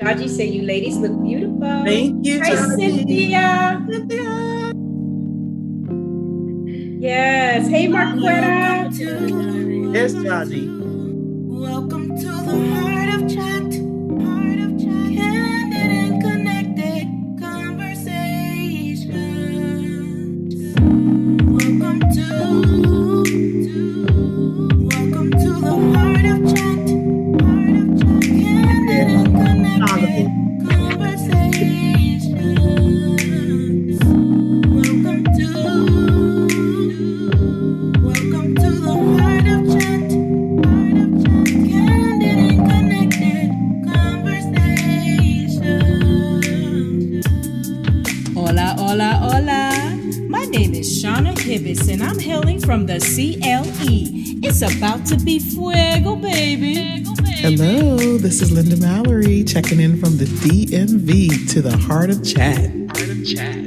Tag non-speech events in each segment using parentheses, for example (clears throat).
Jaji say you ladies look beautiful. Thank you, Hi, Jaji. Cynthia. Cynthia. Yes. Hey, Marquetta. There's Jaji. Welcome to the Shauna Hibbis and I'm hailing from the CLE. It's about to be fuego, baby. Hello, this is Lynda Mallory checking in from the DMV to the heart of chat.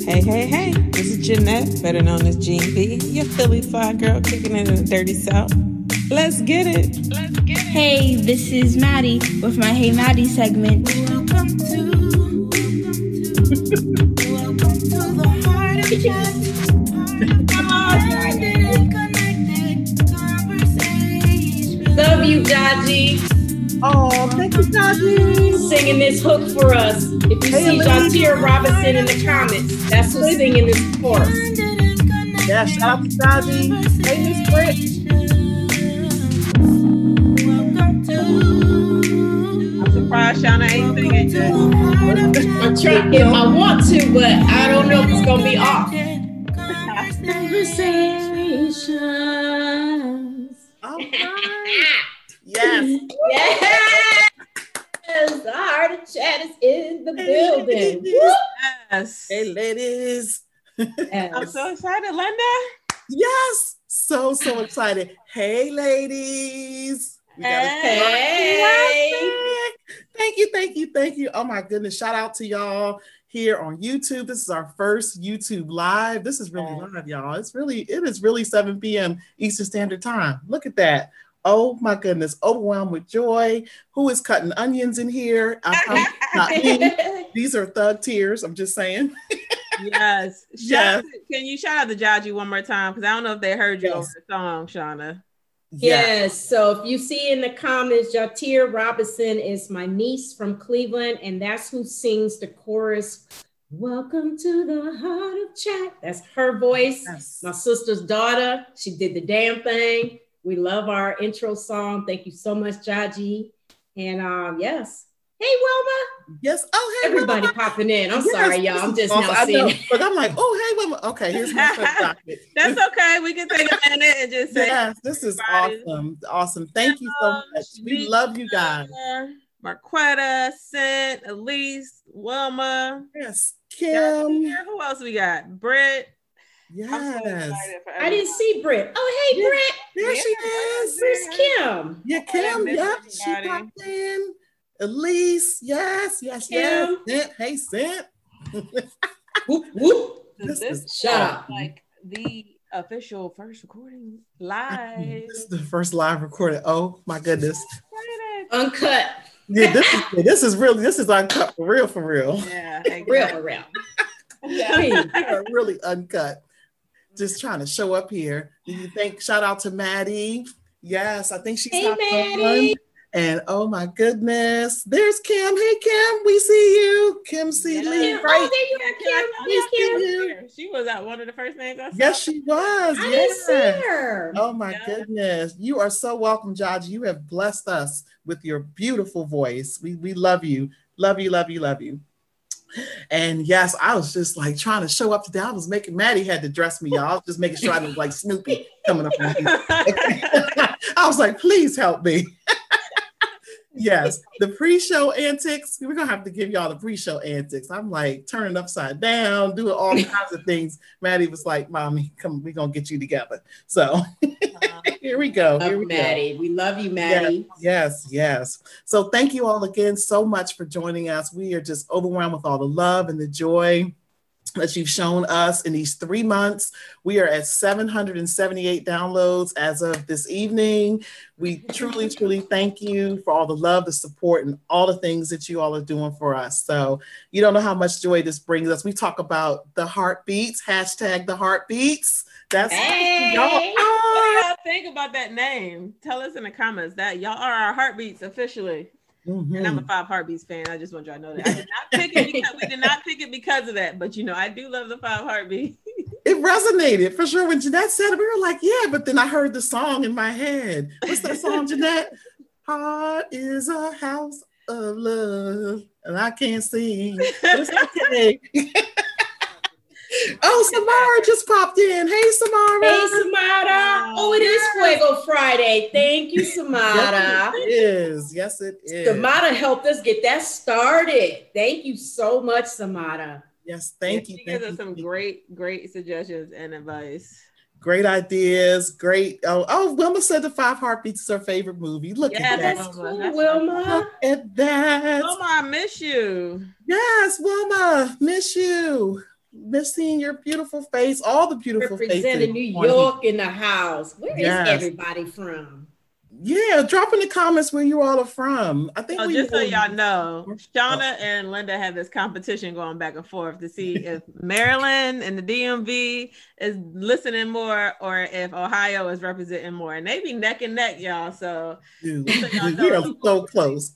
Hey, hey, hey, this is Jeanette, better known as Jean B, your Philly fly girl kicking it in the dirty south. Let's get it. Hey, this is Maddie with my Hey Maddie segment. Welcome to, welcome to the heart of chat. (laughs) you, Jaji. Oh, thank you, Jaji. Singing this hook for us. If you Hey, see ladies. Jatir Robinson in the comments, that's who's singing this chorus. Candid and connected Yeah, shout out to Jaji. Hey, Miss Britt. Welcome I'm surprised Shauna ain't singing to yet. the heart of chat. I'm trying if I want to, but I don't know if it's gonna be off. Conversations. (laughs) All right. Yes. (laughs) Yes. The heart of chat is in the building. Yes. Hey, ladies. I'm so excited, Lynda. Yes. So, so excited. Hey, ladies. We got a- Hey. Thank you, thank you, thank you. Oh my goodness. Shout out to y'all here on YouTube. This is our first YouTube live. This is really live, y'all. It's really, it is really 7 p.m. Eastern Standard Time. Look at that. Oh my goodness. Overwhelmed with joy. Who is cutting onions in here? I promise not me. (laughs) These are thug tears. I'm just saying. Yes. (laughs) Yes. Can you shout out to Jaji one more time? Because I don't know if they heard you Yes. over the song, Shauna. Yes. So if you see in the comments, Jatir Robinson is my niece from Cleveland, and that's who sings the chorus. Welcome to the heart of chat. That's her voice. Yes. My sister's daughter. She did the damn thing. We love our intro song. Thank you so much, Jaji. And um, yes. Hey, Wilma. Yes. Oh, hey, Everybody Wilma. popping in. I'm Yes, sorry, y'all. I'm just awesome. now seeing. But I'm like, oh, hey, Wilma. Okay, here's my first (laughs) document. That's okay. We can take a minute and just say Yes, this is everybody. awesome. Awesome. Thank you so much. We love you guys. Marquetta, Cent, Elise, Wilma. Yes, Kim. Kim. Who else we got? Britt. I'm so Yes. I didn't see Britt. Oh, hey, Yeah. Britt. There she is. Where's Kim? Yeah, Kim. miss Yep, she everybody. popped in. Elise. Yes, yes, yes. Cent. Hey, Cent. (laughs) Whoop, whoop. This This, is Shut up. like the official first recording live. This is the first live recording. Oh my goodness. Uncut. Yeah, this is this is really this is uncut for real, for real. Yeah, (laughs) Real for real. Yeah. (laughs) Queen. We are really uncut. Just trying to show up here. Do you think shout out to Maddie? Yes, I think she's Hey, hopped. Maddie. And oh my goodness, there's Kim. Hey Kim, we see you. Kim C. Yeah. Lee, Kim. Oh, right? Oh, there you are, Kim, I Kim. Oh, thought Hey, you Kim. She was at one of the first names I saw. Yes, she was. I didn't Yes. see her. Oh my Yeah. goodness. You are so welcome, Jaji. You have blessed us with your beautiful voice. We we love you. Love you, love you, love you. And yes, I was just like trying to show up today. I was making Maddie had to dress me, y'all. Was just making sure I didn't like Snoopy coming up on me. (laughs) (laughs) I was like, please help me. (laughs) yes, the pre-show antics. We're gonna have to give y'all the pre-show antics. I'm like turning upside down, doing all (laughs) kinds of things. Maddie was like, "Mommy, come, we're gonna get you together." So (laughs) here we go. Here Love we go. Maddie. We love you, Maddie. Yes, yes. So thank you all again so much for joining us. We are just overwhelmed with all the love and the joy. That you've shown us in these three months. We are at 778 downloads as of this evening. We truly, truly thank you for all the love, the support, and all the things that you all are doing for us. So you don't know how much joy this brings us. We talk about the heartbeats, hashtag the heartbeats. That's Hey. y'all What do y'all think about that name? Tell us in the comments that y'all are our heartbeats officially. And I'm a Mhm. five heartbeats fan. I just want y'all to know that. I did not pick it because we did not pick it because of that. But you know, I do love the five Heartbeats. It resonated for sure. When Jeanette said it, we were like, yeah, but then I heard the song in my head. What's that song, (laughs) Jeanette? Heart is a house of love, and I can't sing. It's okay. (laughs) oh, Samara just popped in. Hey, Samara. Hey, Samara. Oh, it is Fuego Friday. Thank you, Samara. Yes, it is. Yes, it is. Samara helped us get that started. Thank you so much, Samara. Yes, thank you. She Thank gives us you. some great, great suggestions and advice. Great ideas. Great. Oh, oh, Wilma said the Five Heartbeats is her favorite movie. Look Yes. at that. That's Wilma, cool, that's Wilma. Look at that. Wilma, I miss you. Yes, Wilma, miss you. Miss seeing your beautiful face, all the beautiful Representing faces. New. York in the house. Where is Yes. everybody from? Yeah, drop in the comments where you all are from. I think Oh, we just so y'all know, Shauna oh. and Lynda have this competition going back and forth to see if Maryland and the DMV is listening more or if Ohio is representing more. And they be neck and neck, y'all. So Dude, so y'all (laughs) we are so close.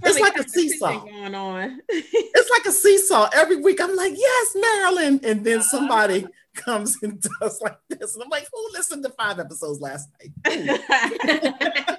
Friendly like a seesaw. going on. It's like a (laughs) seesaw. Every week I'm like, yes, Maryland. And then Uh-huh. somebody (laughs) comes and does like this. And I'm like, who listened to five episodes last night? (laughs)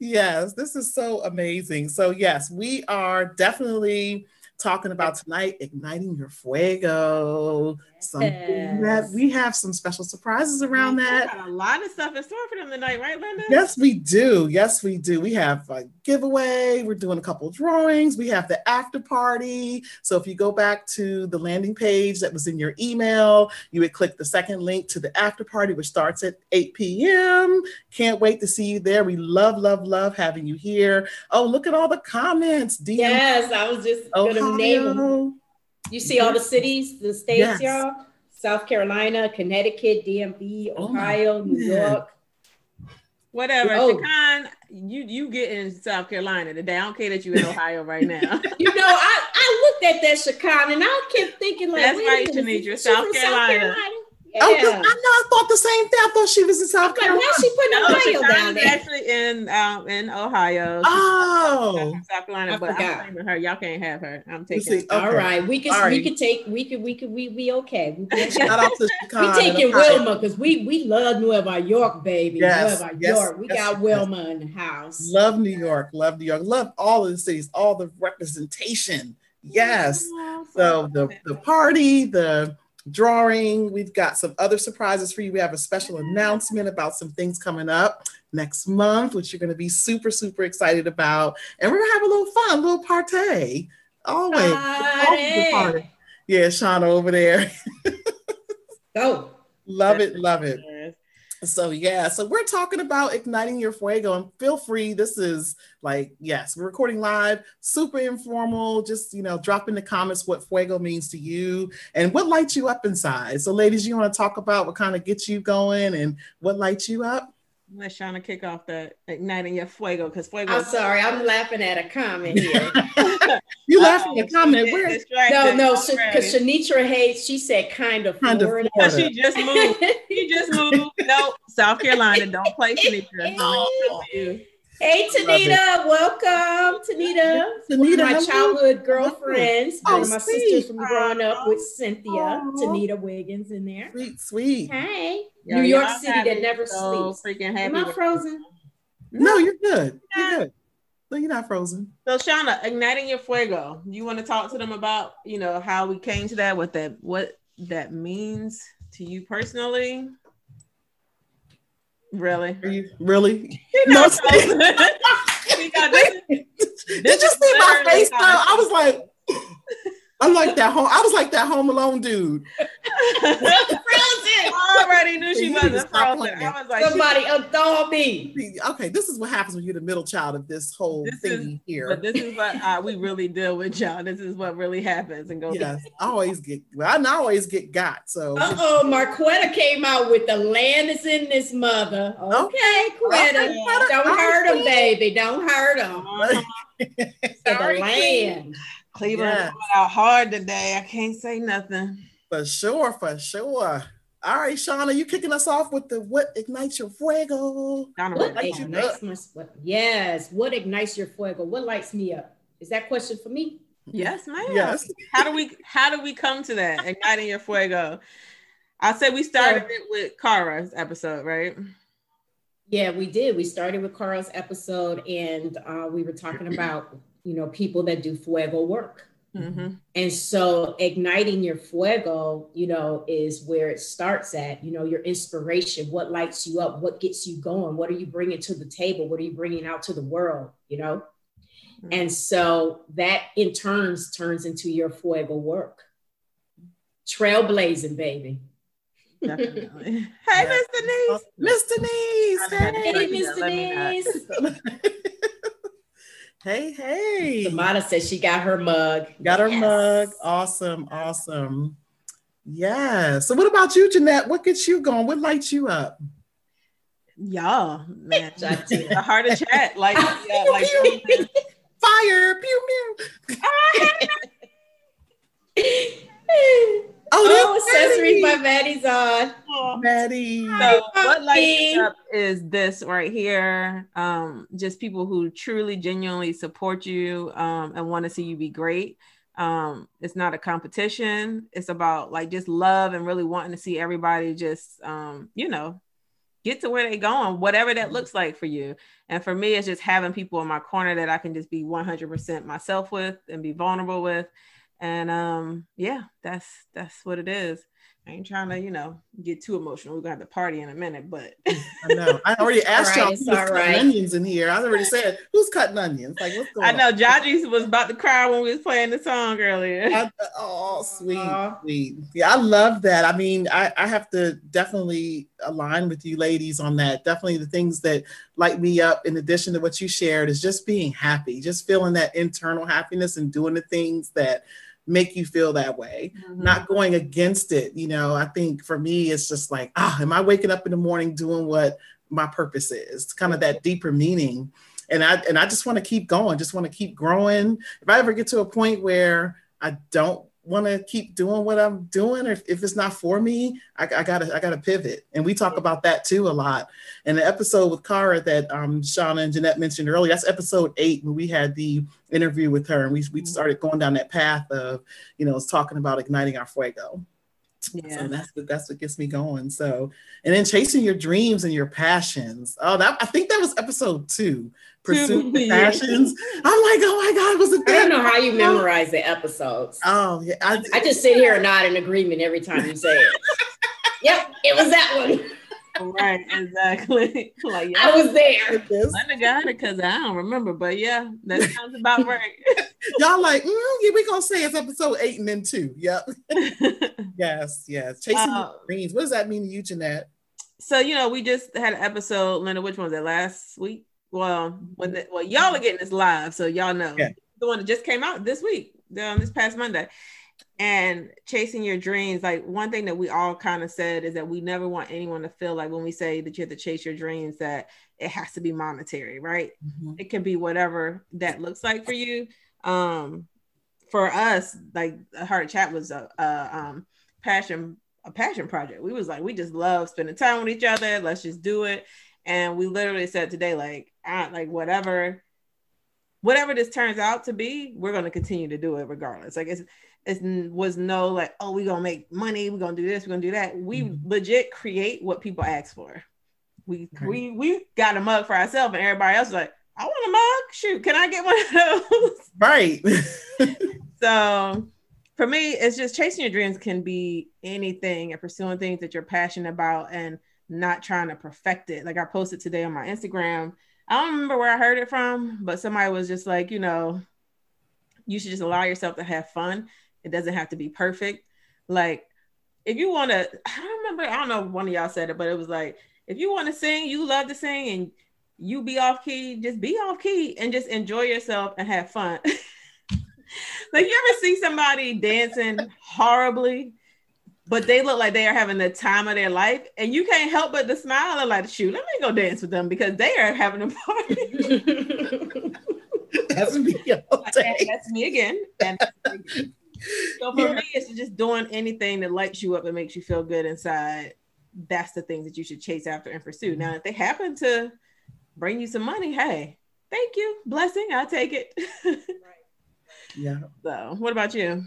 yes, this is so amazing. So, yes, we are definitely talking about tonight igniting your fuego. Something that we have some special surprises around We that. got a lot of stuff in store for them tonight, right, Lynda? Yes, we do. Yes, we do. We have a giveaway. We're doing a couple drawings. We have the after party. So if you go back to the landing page that was in your email, you would click the second link to the after party, which starts at 8 p.m. Can't wait to see you there. We love, love, love having you here. Oh, look at all the comments. DM Yes, I was just oh, gonna name them. Ohio. You see all the cities, the states, Yes. y'all? South Carolina, Connecticut, DMV, Oh Ohio, New. York. Whatever. Oh. Shakan, you you get in South Carolina today. I don't care that you're in (laughs) Ohio right now. (laughs) You know, I, I looked at that Shakan and I kept thinking like, That's wait a right, minute, Shanitra, she South from Carolina. Oh, 'cause Yeah. I know I thought the same thing. I thought she was in South But Carolina. why she putting No, Ohio down Shakan is there? actually in um in Ohio. She's Oh, from South Carolina, I but I'm forgot. claiming her. Y'all can't have her. I'm taking. see, her. All okay. right, we could All we right. could take we could we could we we okay. We, (laughs) we Shout out to (laughs) Chicago. taking Wilma because we we love Nueva York, baby. Yes, Nueva yes, York. We yes, got yes. Wilma in the house. Love New York. Love New York. Love all of the cities, all the representation. Yes. Oh, So the, the party, the drawing, we've got some other surprises for you. We have a special announcement about some things coming up next month, which you're going to be super, super excited about. And we're going to have a little fun, a little party. Always. Always Party. party. Yeah, Shauna over there. (laughs) Go. love it. Love it. So yeah, so we're talking about igniting your fuego, and feel free. This is like yes, we're recording live, super informal. Just you know, drop in the comments what fuego means to you and what lights you up inside. So, ladies, you want to talk about what kind of gets you going and what lights you up? Let Shauna kick off the igniting your fuego because fuego. I'm sorry, I'm laughing at a comment here. (laughs) You uh, laughing at a comment? she's Where no, no, already. because Shanitra hates. She said kind of Kind of Florida. Because Florida. she just moved. (laughs) She just moved. No, South Carolina. Don't play (laughs) Sinitra. Oh. Hey, Tanita, welcome, Tanita. Tanita, my childhood girlfriends, Oh, one of my sweet. sisters from growing up with Cynthia, Aw. Tanita Wiggins in there. sweet, sweet. Hey, Yo, New York y'all City have that me never so sleeps. freaking Am. I frozen? No, you're good. You're good. No, you're not frozen. So Shauna, igniting your fuego. You want to talk to them about, you know, how we came to that, what that what that means to you personally? Really? Are you really? You No, so- (laughs) this- Did you see my face? Though? I was like, I'm like that home. I was like that Home Alone dude (laughs) already knew she You need to wasn't stop frozen. playing. I was like, she- Somebody adore me. Okay, this is what happens when you're the middle child of this whole This thingy is- here. but this is what uh, we really deal with, y'all. This is what really happens and goes. yes, I always get. Well, I always get got. So Uh oh, Marquetta came out with the land is in this mother. Okay, Quetta. Okay, Don't I hurt him, baby. Don't hurt him. Uh-huh. (laughs) The land. Cleveland Yes. out hard today. I can't say nothing. for sure, for sure. All right, Shauna, you kicking us off with the what ignites your fuego? Donovan, What Lights you ignites my what, yes? What ignites your fuego? What lights me up? Is that question for me? Yes, ma'am. Yes. How do we how do we come to that? Igniting your fuego. I said we started it with Kara's episode, right? Yeah, we did. We started with Carl's episode, and uh, we were talking about you know people that do fuego work. Mm-hmm. And so igniting your fuego, you know, is where it starts at, you know, your inspiration, what lights you up, what gets you going, what are you bringing to the table, what are you bringing out to the world, you know? And so that in turns turns into your fuego work. Trailblazing, baby. Definitely. (laughs) Hey, Miss Denise. Miss Denise. Hey, Hey, Hey, Miss (laughs) Let me not. Denise. Hey, hey. Samara says she got her mug. Got her Yes. mug. Awesome, awesome. Yeah. So, what about you, Jeanette? What gets you going? What lights you up? Y'all, man. (laughs) The heart of chat. Like, (laughs) yeah, like Fire! Pew pew. (laughs) oh, Oh, accessories by Maddie's on. Maddie. So what lights up is this right here. Um, just people who truly, genuinely support you um, and want to see you be great. Um, it's not a competition. It's about like just love and really wanting to see everybody just, um, you know, get to where they're going, whatever that looks like for you. And for me, it's just having people in my corner that I can just be 100% myself with and be vulnerable with. And um, yeah, that's that's what it is. I ain't trying to, you know, get too emotional. We're gonna have to party in a minute, but (laughs) I know. I (laughs) already asked right, y'all it's who was all cutting right. onions in here. I already said who's cutting onions. Like what's going I know? Jaji was about to cry when we was playing the song earlier. I- oh, sweet, Aw. sweet. Yeah, I love that. I mean, I, I have to definitely align with you ladies on that. Definitely the things that light me up, in addition to what you shared, is just being happy, just feeling that internal happiness and doing the things that make you feel that way not going against it. You know, I think for me, it's just like, ah, am I waking up in the morning doing what my purpose is? It's kind of that deeper meaning. And I and I just want to keep going, just want to keep growing. If I ever get to a point where I don't want to keep doing what I'm doing, or if, if it's not for me, I, I gotta I gotta pivot. And we talk about that too a lot. And the episode with Cara that um, Shauna and Jeanette mentioned earlier, that's episode eight when we had the interview with her, and we we started going down that path of you know, talking about igniting our fuego. Yeah. So that's what that's what gets me going. So, and then chasing your dreams and your passions. Oh, that I think that was episode two. Pursue Two, (laughs) your yeah. passions. I'm like, oh my god, was it I don't know how you (laughs) memorize the episodes. Oh yeah, I, I just sit here and nod in agreement every time you say it. (laughs) yep, it was that one. right, exactly. like yeah, I was there. this. Lynda got it because I don't remember, but yeah, that sounds about right. Y'all like, mm, yeah, we gonna say it's episode eight and then two. Yep. yes, yes. Chasing Uh, your dreams. What does that mean to you, Jeanette? so you know, we just had an episode, Lynda. Which one was that last week? Well, when the, well, y'all are getting this live, so y'all know Yeah. the one that just came out this week, um, this past Monday. And chasing your dreams, like one thing that we all kind of said is that we never want anyone to feel like when we say that you have to chase your dreams that it has to be monetary, right? Mhm. it can be whatever that looks like for you um for us like a heart chat was a, a um passion a passion project we was like we just love spending time with each other let's just do it and we literally said today like I, like whatever whatever this turns out to be we're going to continue to do it regardless like it's it was no like oh we're gonna make money we're gonna do this we're gonna do that we Mhm. legit create what people ask for we Right. we we got a mug for ourselves and everybody else like i want a mug shoot can i get one of those (laughs) Right. (laughs) so for me it's just chasing your dreams can be anything and pursuing things that you're passionate about and not trying to perfect it like i posted today on my instagram i don't remember where i heard it from but somebody was just like you know you should just allow yourself to have fun It doesn't have to be perfect. Like if you want to, I don't remember, I don't know if one of y'all said it, but it was like, if you want to sing, you love to sing and you be off key, just be off key and just enjoy yourself and have fun. (laughs) like you ever see somebody dancing horribly, but they look like they are having the time of their life, and you can't help but to smile and like, shoot, let me go dance with them because they are having a party. (laughs) That's me all day. And that's me again. And (laughs) so for Yeah. me, it's just doing anything that lights you up and makes you feel good inside. That's the things that you should chase after and pursue. Mm-hmm. Now, if they happen to bring you some money, hey, thank you, blessing, I'll take it. (laughs) Yeah. so, what about you?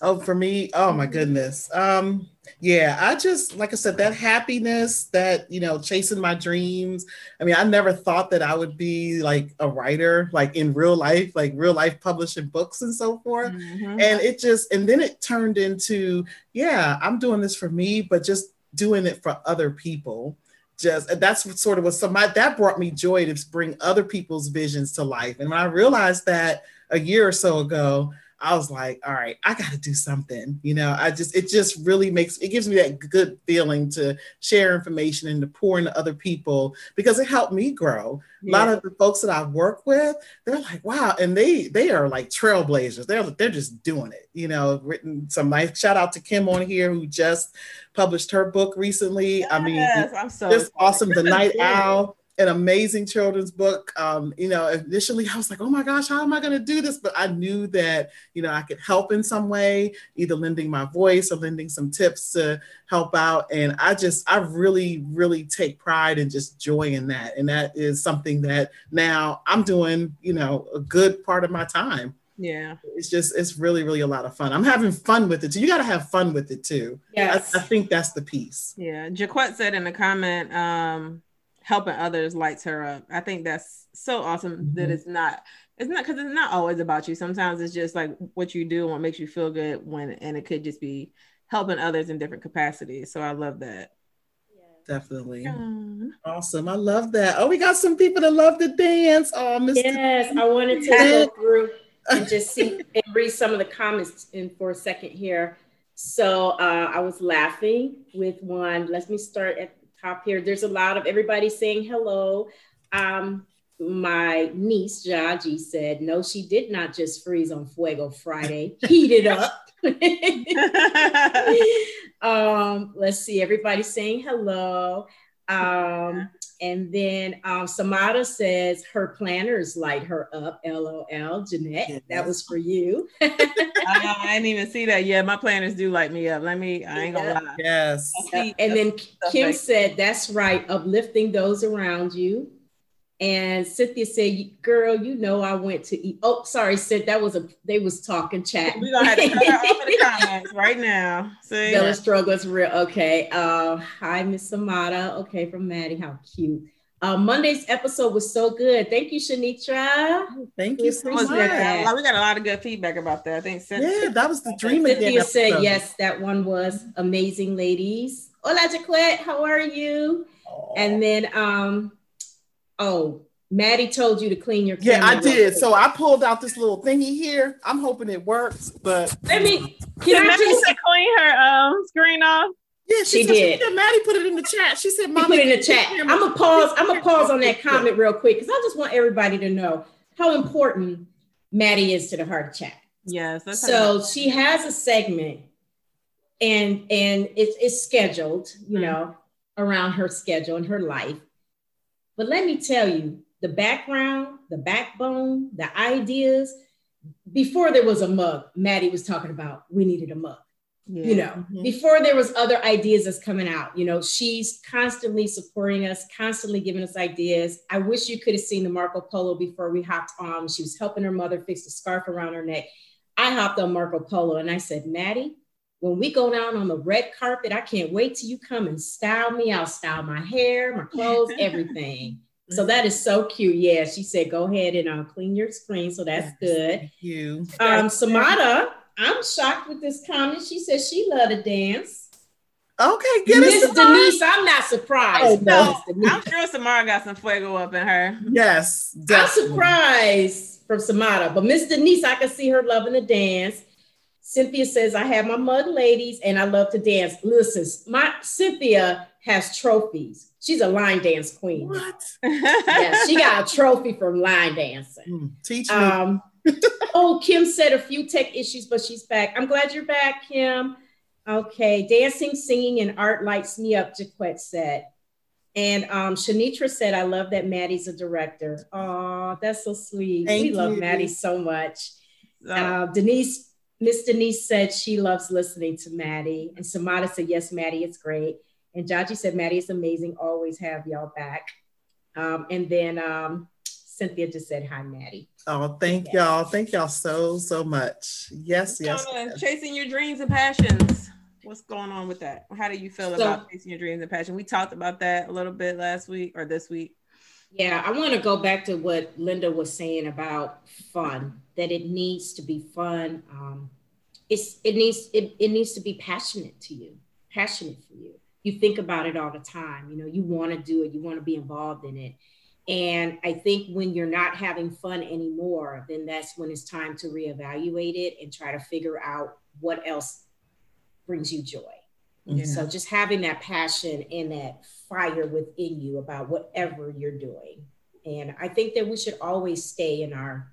Oh, for me, oh my goodness. Um, yeah, I just like I said, that happiness, that you know, chasing my dreams. I mean, I never thought that I would be like a writer, like in real life, like real life publishing books and so forth. Mhm. And it just, and then it turned into, yeah, I'm doing this for me, but just doing it for other people. Just that's what sort of was some that brought me joy to bring other people's visions to life. And when I realized that a year or so ago, I was like, all right, I got to do something. You know, I just, it just really makes, it gives me that good feeling to share information and to pour into other people because it helped me grow. A lot of the folks that I work with, they're like, wow. And they, they are like trailblazers. They're, they're just doing it, you know, written some nice shout out to Kim on here who just published her book recently. I mean, Yes, I'm so just awesome. The Night Owl, an amazing children's book. Um, you know, initially I was like, oh my gosh, how am I going to do this? But I knew that, you know, I could help in some way, either lending my voice or lending some tips to help out. And I just, I really, really take pride and just joy in that. And that is something that now I'm doing, you know, a good part of my time. Yeah. It's just, it's really, really a lot of fun. I'm having fun with it too. You got to have fun with it too. Yeah, I, I think that's the piece. Yeah. Jaquette said in the comment, um, helping others lights her up. I think that's so awesome that Mhm. it's not, it's not because it's not always about you. Sometimes it's just like what you do and what makes you feel good when, and it could just be helping others in different capacities. So I love that. Definitely. Um, Awesome. I love that. Oh, we got some people that love to dance. Oh, Mr. Yes, I wanted to go through and (laughs) just see and read some of the comments in for a second here. So uh, I was laughing with one. Let me start at the top here. There's a lot of everybody saying hello. Um, my niece Jaji said, no, she did not just freeze on Fuego Friday, heat it up. (laughs) (laughs) um, let's see, everybody saying hello. Um, and then um, Samara says her planners light her up. LOL. Jeanette, that was for you. (laughs) I, I didn't even see that. Yeah, my planners do light me up. Let me, I ain't gonna lie. Yes. And then Kim said, "That's right, uplifting those around you." And Cynthia said, "Girl, you know I went to eat." Oh, sorry, Sid. That was a they was talking chat. We're gonna have to cut her off in the (laughs) comments right now. See? Bella struggle is real. Okay. Uh, hi, Miss Samada. Okay, from Maddie. How cute. Uh, Monday's episode was so good. Thank you, Shanitra. Thank you so much. appreciate that- that. we got a lot of good feedback about that. I think Cynthia- Yeah, that was the dream again. Cynthia said, episode. yes, that one was amazing, ladies. Hola, Jaquette. How are you? Aw. And then, um, oh, Maddie told you to clean your yeah, I did. quick. So I pulled out this little thingy here. I'm hoping it works, but let me. Can Did I Maddie just clean her um screen off? yeah, she, She said, did. yeah, Maddie put it in the chat. She said, you "Mommy, put it in the chat? your I'm camera- gonna pause. I'm gonna pause on that comment real quick because I just want everybody to know how important Maddie is to the heart of chat. Yes. That's so she has a segment and and it's, it's scheduled you know around her schedule and her life but let me tell you the background the backbone the ideas before there was a mug maddie was talking about we needed a mug yeah. you know Mhm. before there was other ideas that's coming out you know she's constantly supporting us constantly giving us ideas i wish you could have seen the marco polo before we hopped on she was helping her mother fix the scarf around her neck i hopped on marco polo and i said maddie when we go down on the red carpet i can't wait till you come and style me i'll style my hair my clothes (laughs) everything so that is so cute yeah she said go ahead and uh, clean your screen so that's Yes, good Thank you. um, Samada, I'm shocked with this comment. She says she loved to dance. Okay, get Miss us Denise. Denise, I'm not surprised. Oh, no. I'm sure Samara got some fuego up in her. Yes, I'm surprised from Samada, but Miss Denise, I can see her loving to dance. Cynthia says, I have my mud ladies and I love to dance. Listen, my Cynthia has trophies. She's a line dance queen. What? Yeah, she got a trophy from line dancing. Mm, Teach me. Um, oh, Kim said a few tech issues, but she's back. I'm glad you're back, Kim. Okay, dancing, singing, and art lights me up, Jaquette said. And um, Shanitra said, I love that Maddie's a director. Oh, that's so sweet. Thank we love. Maddie so much. Uh, Denise, Miss Denise said she loves listening to Maddie. And Samada said, yes, Maddie, it's great. And Jaji said, Maddie it's amazing. Always have y'all back. Um, and then um, Cynthia just said, hi, Maddie. oh, thank yeah. y'all. Thank y'all so, so much. Yes, yes. Shauna, yes. chasing your dreams and passions. What's going on with that? How do you feel So- about chasing your dreams and passion? We talked about that a little bit last week or this week. Yeah, I want to go back to what Lynda was saying about fun, that it needs to be fun. Um, it's it needs it, it needs to be passionate to you, passionate for you. You think about it all the time. You know, you want to do it, you want to be involved in it. And I think when you're not having fun anymore, then that's when it's time to reevaluate it and try to figure out what else brings you joy. Mhm. So just having that passion and that fire within you about whatever you're doing. And I think that we should always stay in our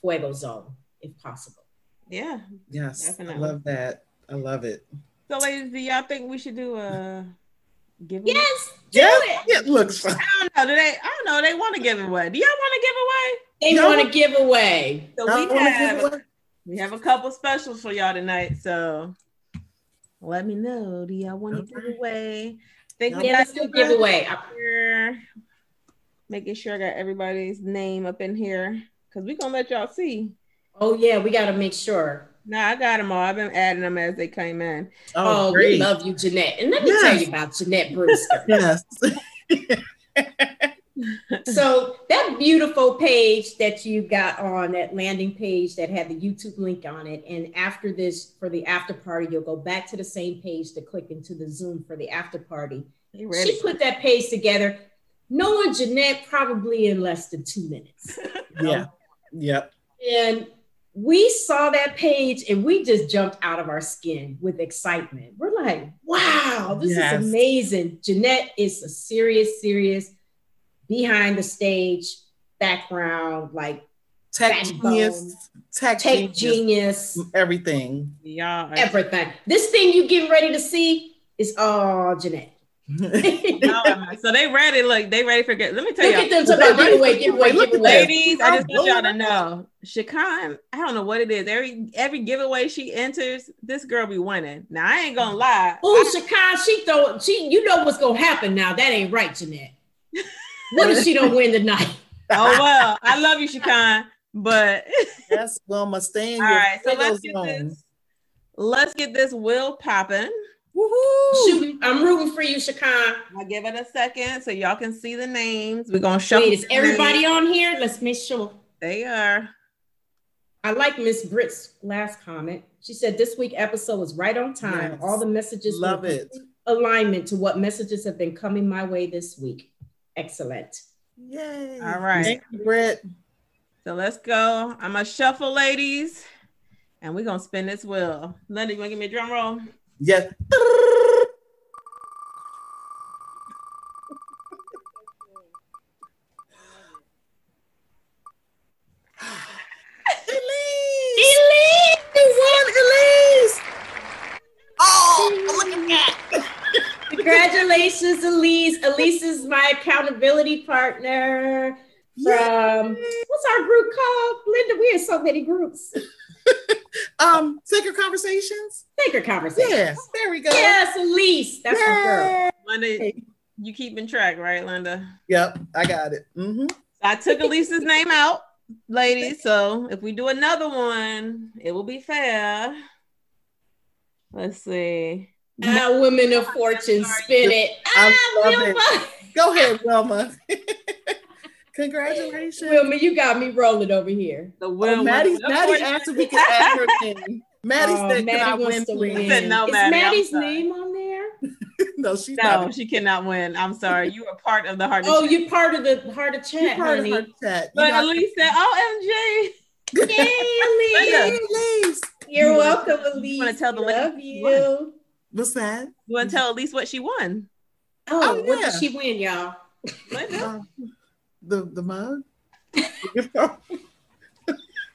fuego zone if possible. Yeah. Yes, Definitely. I love that. I love it. So, ladies, do y'all think we should do a giveaway? Yes, Yeah, it it looks. I don't know. Do they? I don't know. They want to give away. Do y'all want to give away? they No. want to give away. So we wanna give have away- we have a couple specials for y'all tonight. So let me know. Do y'all want to Okay. give away? Think we Yeah, got let's do giveaway. Making sure I got everybody's name up in here because we gonna let y'all see. Oh yeah, we got to make sure. Nah, I got them all. I've been adding them as they came in. Oh, Oh, we love you, Jeanette. And let me Yes. tell you about Jeanette Brewster. (laughs) Yes. (laughs) (laughs) so that beautiful page that you got on that landing page that had the YouTube link on it, and after this for the after party, you'll go back to the same page to click into the Zoom for the after party. She put that page together, knowing Jeanette probably in less than two minutes. (laughs) yeah. Yep. And we saw that page and we just jumped out of our skin with excitement. We're like, wow, this Yes. is amazing. Jeanette is a serious, serious behind the stage background, like Tech Backbone. genius. Tech, tech genius. genius, Everything. Y'all everything. This thing you getting ready to see is all Jeanette. (laughs) Look so they ready. Look, they ready for get. Let me tell at you, them talking about giveaway, giveaway, Look at giveaway. ladies. I just want y'all to know, Shakan. I don't know what it is. Every every giveaway she enters, this girl be winning. Now I ain't gonna lie. Oh, Shakan, she throw she you know what's gonna happen now. That ain't right, Jeanette. What if she don't win tonight? (laughs) oh well, I love you, Shakan. But yes, Wilma, stay in all your right, so let's get zone. this. Let's get this wheel popping. Woohoo! Shoot, I'm rooting for you, Shakan. I'll give it a second so y'all can see the names. We're gonna show. Wait, is everybody names. on here? Let's make sure. They are. I like Miss Britt's last comment. She said this week episode was right on time. Yes. All the messages were Love it. alignment to what messages have been coming my way this week. Excellent. Yay. All right. Thank you, Britt. So let's go. I'm gonna shuffle, ladies, and we're gonna spin this wheel. Lynda, you wanna give me a drum roll? Yes. Elise! Elise! You won, Elise! Oh, look at that. Congratulations, Elise. Elise is my accountability partner from what's our group called? Lynda, we have so many groups. (laughs) Um, Sacred Conversations? Sacred Conversations. Yes, there we go. Yes, Elise. That's my girl. Lynda, you keeping track, right, Lynda? Yep, I got it. hmm I took Elise's name out, ladies. So if we do another one, it will be fair. Let's see. Ah, women of fortune, spin it. I Ah, love it. Go ahead, Wilma. (laughs) Congratulations. Wilma, you got me rolling over here. The Oh, will. Maddie, Maddie asked if we (laughs) could add her name. Maddie Oh, said, Maddie "Can I wants win, to win. said no, Is Maddie, I'm Maddie's name on there? (laughs) no, she's No, not. she cannot win. I'm sorry. You are part of the heart. Of. Oh, you're part of the heart of She's chat, part honey. of her chat. You But got- Elise said, "OMG." Yay, Elise. Elise. You're welcome, Elise. wanna tell the Love lady you. What's that? You want to tell Elise what she won? Oh, Oh, what yeah. did she win, y'all? Lynda? Uh, the the mug. The gift card?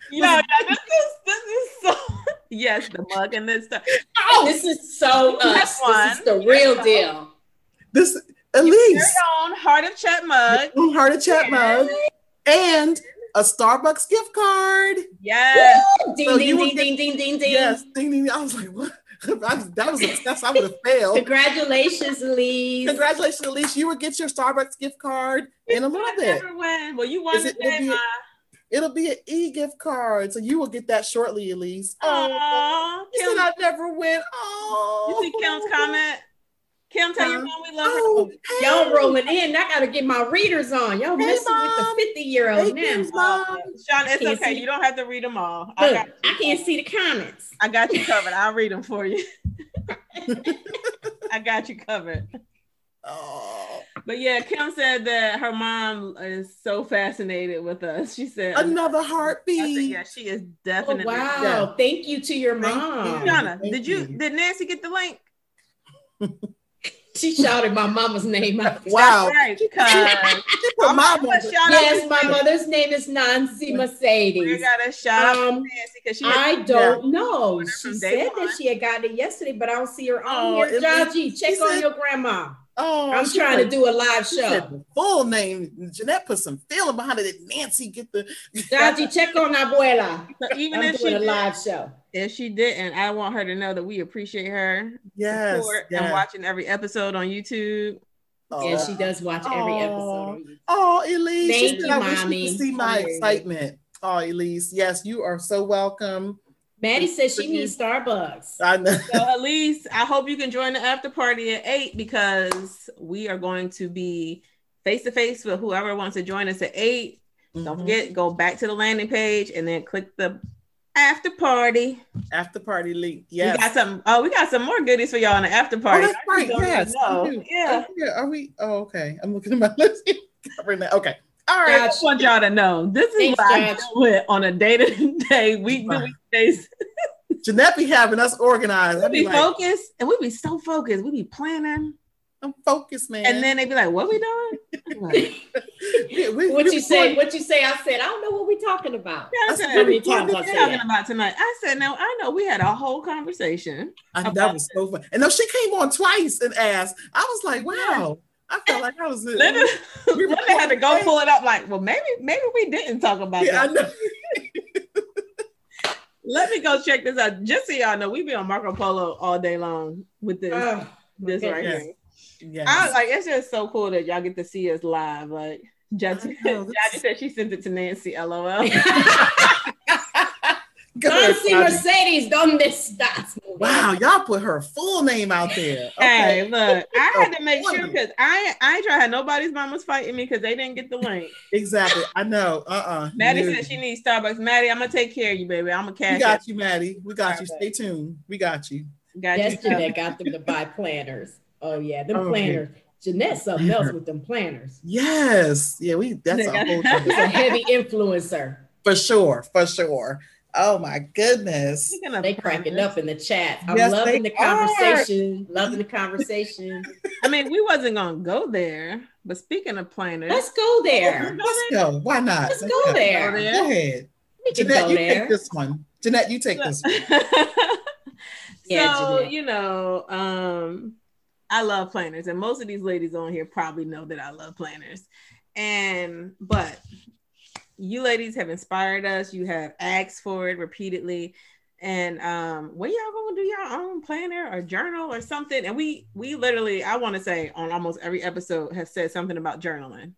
You know, yeah, this is this is so (laughs) yes, the mug and this stuff. Oh, this is so us. One. This is the real deal. this Very Elise own heart of chat mug. heart of chat mug and a Starbucks gift card. Yes. Ding, So ding, you will ding, ding, ding, ding, ding. Yes, ding ding. I was like, what? (laughs) I, that was a test. I would have failed. Congratulations, Elise. Congratulations, Elise. You will get your Starbucks gift card in a little I bit. never win. Well, you won Is it- it'll be- It'll be an e-gift card, so you will get that shortly, Elise. Oh, Aw, you Kim, said I never win. Oh, you see Kim's oh. comment? Kim, tell your mom we love her. Oh, hey. Y'all rolling in. I gotta get my readers on. Y'all Hey, messing with the 50 year old now. Kim's mom. Sean, it's okay. see. You don't have to read them all. I got, I can't see the comments. I got you covered. (laughs) I'll read them for you. (laughs) I got you covered. Oh, But yeah, Kim said that her mom is so fascinated with us. She said, another I said, heartbeat. yeah, she is Oh, definitely. wow. Yeah. Thank you to your Thank mom. you. Shauna, Thank did you, you. did Nancy get the link? (laughs) She shouted my mama's name out. Wow. Right, because She put I'm mom gonna shout the- out Yes, my you. mother's name is Nancy Mercedes. We gotta shout out to Um, Nancy she I don't know. She said one. that she had gotten it yesterday, but I don't see her on Oh, here. it- Jaji, check on your grandma. Oh, I'm she trying to do a live show. the full name. Jeanette put some feeling behind it. Did Nancy get the? Jaji, check on abuela. So even I'm if she doing a did, live show. if she didn't, I want her to know that we appreciate her Yes, support yes. and watching every episode on YouTube. Oh. And she does watch every Aw. episode. Oh, Elise. she Thank said, you, I wish you Mommy. could see my Hilarious. excitement. Oh, Elise. Yes, you are so welcome. Maddie says she needs Starbucks. I know. So Elise, I hope you can join the after party at eight because we are going to be face to face with whoever wants to join us at 8 Don't Mhm. forget, go back to the landing page and then click the after party. After party link. Yeah. We got some. Oh, we got some more goodies for y'all in the after Oh, party. that's right. Yes. know. we do. Yeah. Oh, yeah. Are we? Oh, okay. I'm looking at my (laughs) list. (laughs) Covering that. Okay. All I just want y'all to know this is Thanks, what I Josh. deal with on a day to day, week to week basis. Jeanette be having us organized. I We be be like, focused and we be so focused. We be planning, I'm focused, man. and then they be like, "What we doing?" Like, (laughs) We- we- What we you say? What you say? I said, I don't know what we're talking about. I That's said, what "What we we times talking say that. about tonight?" I said, "No, I know we had a whole conversation." I, that was so fun. And no, she came on twice and asked. I was like, wow. I felt like I was. Lynda, (laughs) We Lynda had to go pull it up. Like, well, maybe, maybe we didn't talk about Yeah, that. (laughs) Let me go check this out. Just so y'all know, we be on Marco Polo all day long with this, Oh, this right Yes. here. Yes. I like it's just so cool that y'all get to see us live. Like Jaji, I know, this- Jaji said she sent it to Nancy. LOL. (laughs) Go ahead, Nancy Roger. Mercedes, ¿dónde estás? Wow, y'all put her full name out there. Hey, look, (laughs) I had to make Oh, sure because I I ain't trying to have nobody's mamas fighting me because they didn't get the link. Exactly. I know. Uh-uh. Maddie No. said she needs Starbucks. Maddie, I'm gonna take care of you, baby. I'm gonna We cash got you, Maddie. We got you. Stay tuned. We got you. Got Yes, you. Jeanette got them to buy planners. Oh yeah, them oh, Okay. planners. Jeanette's something else with them planners. Yes. Yeah, we that's a whole (laughs) a heavy influencer. for sure, for sure. Oh my goodness. They cracking planners, up in the chat. I'm Yes, loving the conversation. Loving the conversation. (laughs) I mean, we wasn't gonna go there, but speaking of planners, Let's go there. Let's go. Why not? Let's go there. Go there. Go ahead. We can Jeanette, go you there. take this one. Jeanette, you take this one. (laughs) Yeah, so Jeanette. you know, um, I love planners, and most of these ladies on here probably know that I love planners. And but you ladies have inspired us. You have asked for it repeatedly. And um, when y'all gonna do your own planner or journal or something? And we we literally, I want to say on almost every episode have said something about journaling.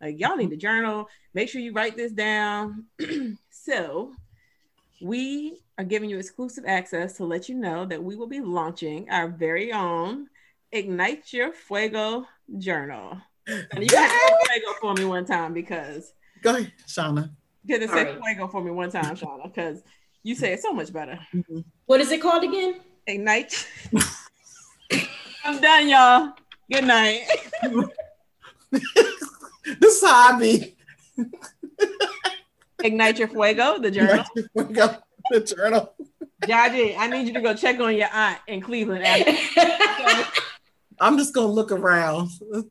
Like y'all need to journal. Make sure you write this down. (clears throat) so we are giving you exclusive access to let you know that we will be launching our very own Ignite Your Fuego journal. And you gotta fuego for me one time because Go ahead, Shauna. you gotta say All right. fuego for me one time, Shauna, because you say it so much better. Mm-hmm. What is it called again? Ignite. (laughs) I'm done, y'all. Good night. (laughs) This is how I be. (laughs) Ignite Your Fuego, the journal. We go the journal. Jaji, I need you to go check on your aunt in Cleveland. After. I'm just gonna look around. (laughs)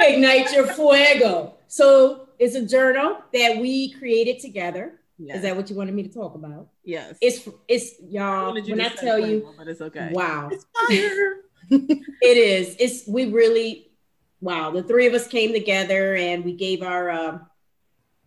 Ignite your fuego. So it's a journal that we created together. Yes. Is that what you wanted me to talk about? yes. It's it's y'all. wanted you When I say tell you, Fuego, but it's okay. wow, Fire. (laughs) it is. It's we really, wow. The three of us came together and we gave our, um,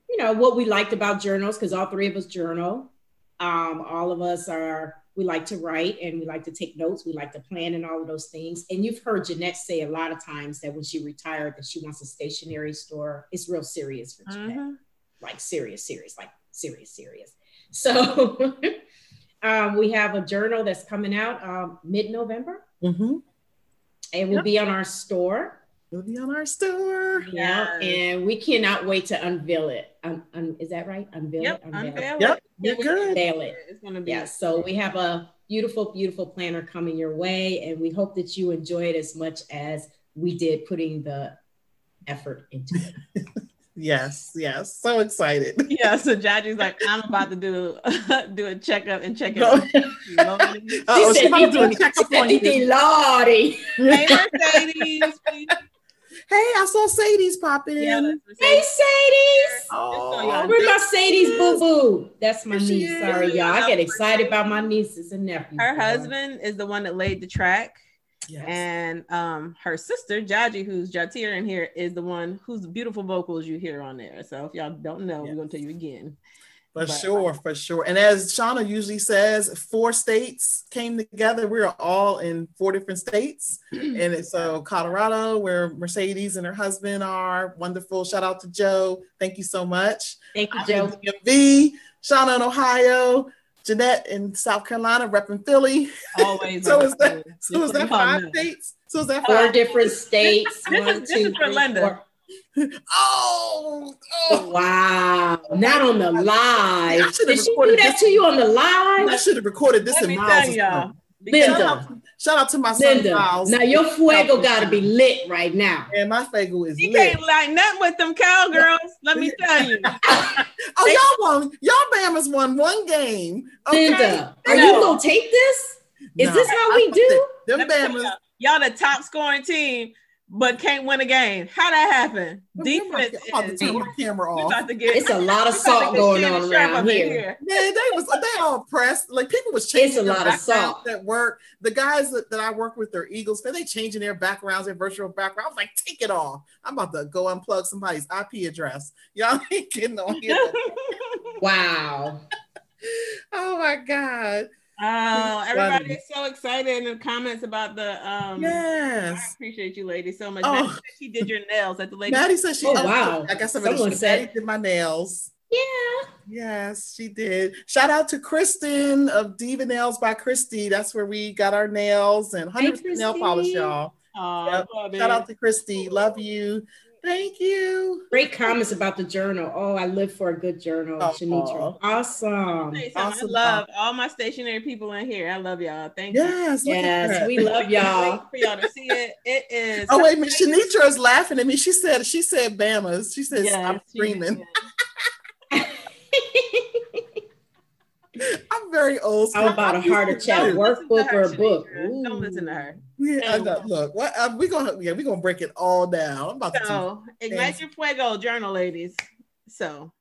you know, what we liked about journals because all three of us journal. Um, all of us are. We like to write and we like to take notes. We like to plan and all of those things. And you've heard Jeanette say a lot of times that when she retired, that she wants a stationery store. It's real serious for Jeanette Mhm. like serious, serious, like serious, serious. So (laughs) um, we have a journal that's coming out um, mid-November, Mm-hmm. and will Yep. be on our store. It'll be on our store. Yeah, Yes. and we cannot wait to unveil it. Um, um, is that right? Unveil Yep. it. Unveil Unveil it. Yep, you're good. Unveil it. It's gonna be. Yeah. So we have a beautiful, beautiful planner coming your way, and we hope that you enjoy it as much as we did putting the effort into it. (laughs) Yes, yes. So excited. (laughs) Yeah. So Jaji's like, I'm about to do (laughs) do a checkup and check it No. out. Lordy. Oh, She she's about to do a said, checkup on you. "Titi Lordy." hey Mercedes. Please. Hey, I saw Sadie's popping in. Yeah, that's Hey, Mercedes. Sadie's. Oh, y'all. Where's my Sadie's boo boo? That's my niece. is. Sorry, y'all. I get excited about my nieces and nephews. Her boy. husband is the one that laid the track, yes. and um, her sister Jaji, who's Jatir in here, is the one whose beautiful vocals you hear on there. So if y'all don't know, we're gonna tell you again. For But- sure, for sure. And as Shauna usually says, four states came together. We are all in four different states. (clears throat) and so uh, Colorado, where Mercedes and her husband are. Wonderful. Shout out to Joe. Thank you so much. Thank you, I'm Joe. in DMV, Shauna in Ohio, Jeanette in South Carolina, repping Philly. Always. (laughs) So like is that so is that five states? So is that Four five? different states. This is- this two, is for three, Lynda. four. (laughs) Oh, oh. Wow. Not on the live. I should've Did she do recorded that this. to you on the live? I should have recorded this Let in me Miles. tell y'all. Shout out, shout out to my son Miles. Now your fuego got to be lit right now. And my fuego is You lit. can't like nothing with them cowgirls. Let me tell you. (laughs) Oh, y'all won. Y'all Bama's won one game. Okay? Lynda, are No. you going to take this? Is No, this how I we thought do? Them Let me tell Bama's. y'all, y'all the top scoring team, but can't win a game. How that happen? I'm Defense about to turn my camera off. about to get. It's a lot of we about to salt going on Sharp around up in here. Man, they was they all pressed. Like people was changing It's a lot of salt. at work. The guys that, that I work with, they're Eagles fans. They changing their backgrounds, their virtual background. I was like, take it off. I'm about to go unplug somebody's IP address. Y'all (laughs) ain't getting on here. (laughs) Wow. (laughs) oh my god. Oh, everybody is so excited in the comments about the um yes. I Yes. appreciate you ladies so much. Oh. Said She did your nails at the lady. Maddie said she. Oh, wow. I guess I'm Someone Someone said- Maddie did my nails. Yeah. Yes, she did. Shout out to Kristen of Diva Nails by Christy. That's where we got our nails and 100% nail polish, y'all. Oh, Yep. Shout out to Christy. Love you. Thank you. Great comments about the journal. Oh, I live for a good journal. Oh, Shanitra. Awesome. Say something. Awesome. I love all my stationary people in here. I love y'all. Thank you. Yes. look at Yes, we love y'all. For y'all to see it. It is. Oh wait a minute, Shanitra is laughing at me. She said she said Bama's. She says Yes, I'm she screaming. did. I'm very old. school. How about a heart I'm attack used to Don't listen workbook or a book? Shanitra. Don't listen to her. Yeah, I know. Look, what uh, we gonna yeah we gonna break it all down. I'm about to. So ignite your fuego journal, ladies. So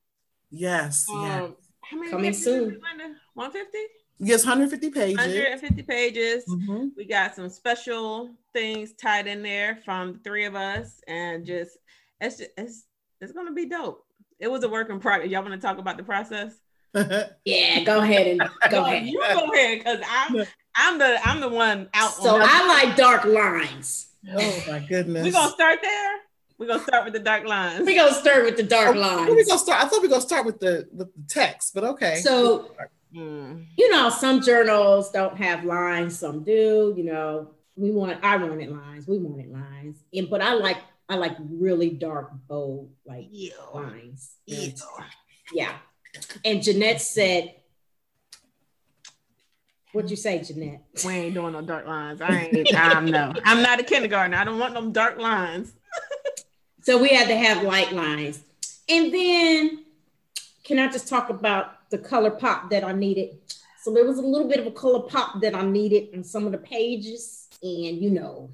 yes, yes, um, how many Coming pages soon. is it, Lynda? 150? yes. 150 pages. 150 pages. Mhm. We got some special things tied in there from the three of us, and just it's just, it's it's gonna be dope. It was a work in progress. Y'all want to talk about the process? Yeah, go ahead and go No, (laughs) ahead. You go ahead, because I'm I'm the I'm the one out. So on I like dark lines. oh my (laughs) goodness. we gonna start there. We're gonna start with the dark lines. We're gonna start with the dark Oh, where we gonna start? I thought we were gonna start with the with the text, but okay. So Mm. you know, some journals don't have lines, some do. You know, we want I wanted lines, we wanted lines, and but I like I like really dark, bold, like Yeah. lines. Yeah. And- yeah. And Jeanette said, "What'd you say, Jeanette?" We ain't doing no dark lines. I ain't. I'm no. I'm not a kindergartner. I don't want them dark lines. (laughs) So we had to have light lines. And then can I just talk about the color pop that I needed? So there was a little bit of a color pop that I needed in some of the pages. And you know,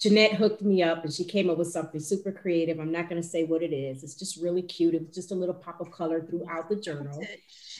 Jeanette hooked me up and she came up with something super creative. I'm not going to say what it is. It's just really cute. It was just a little pop of color throughout the journal.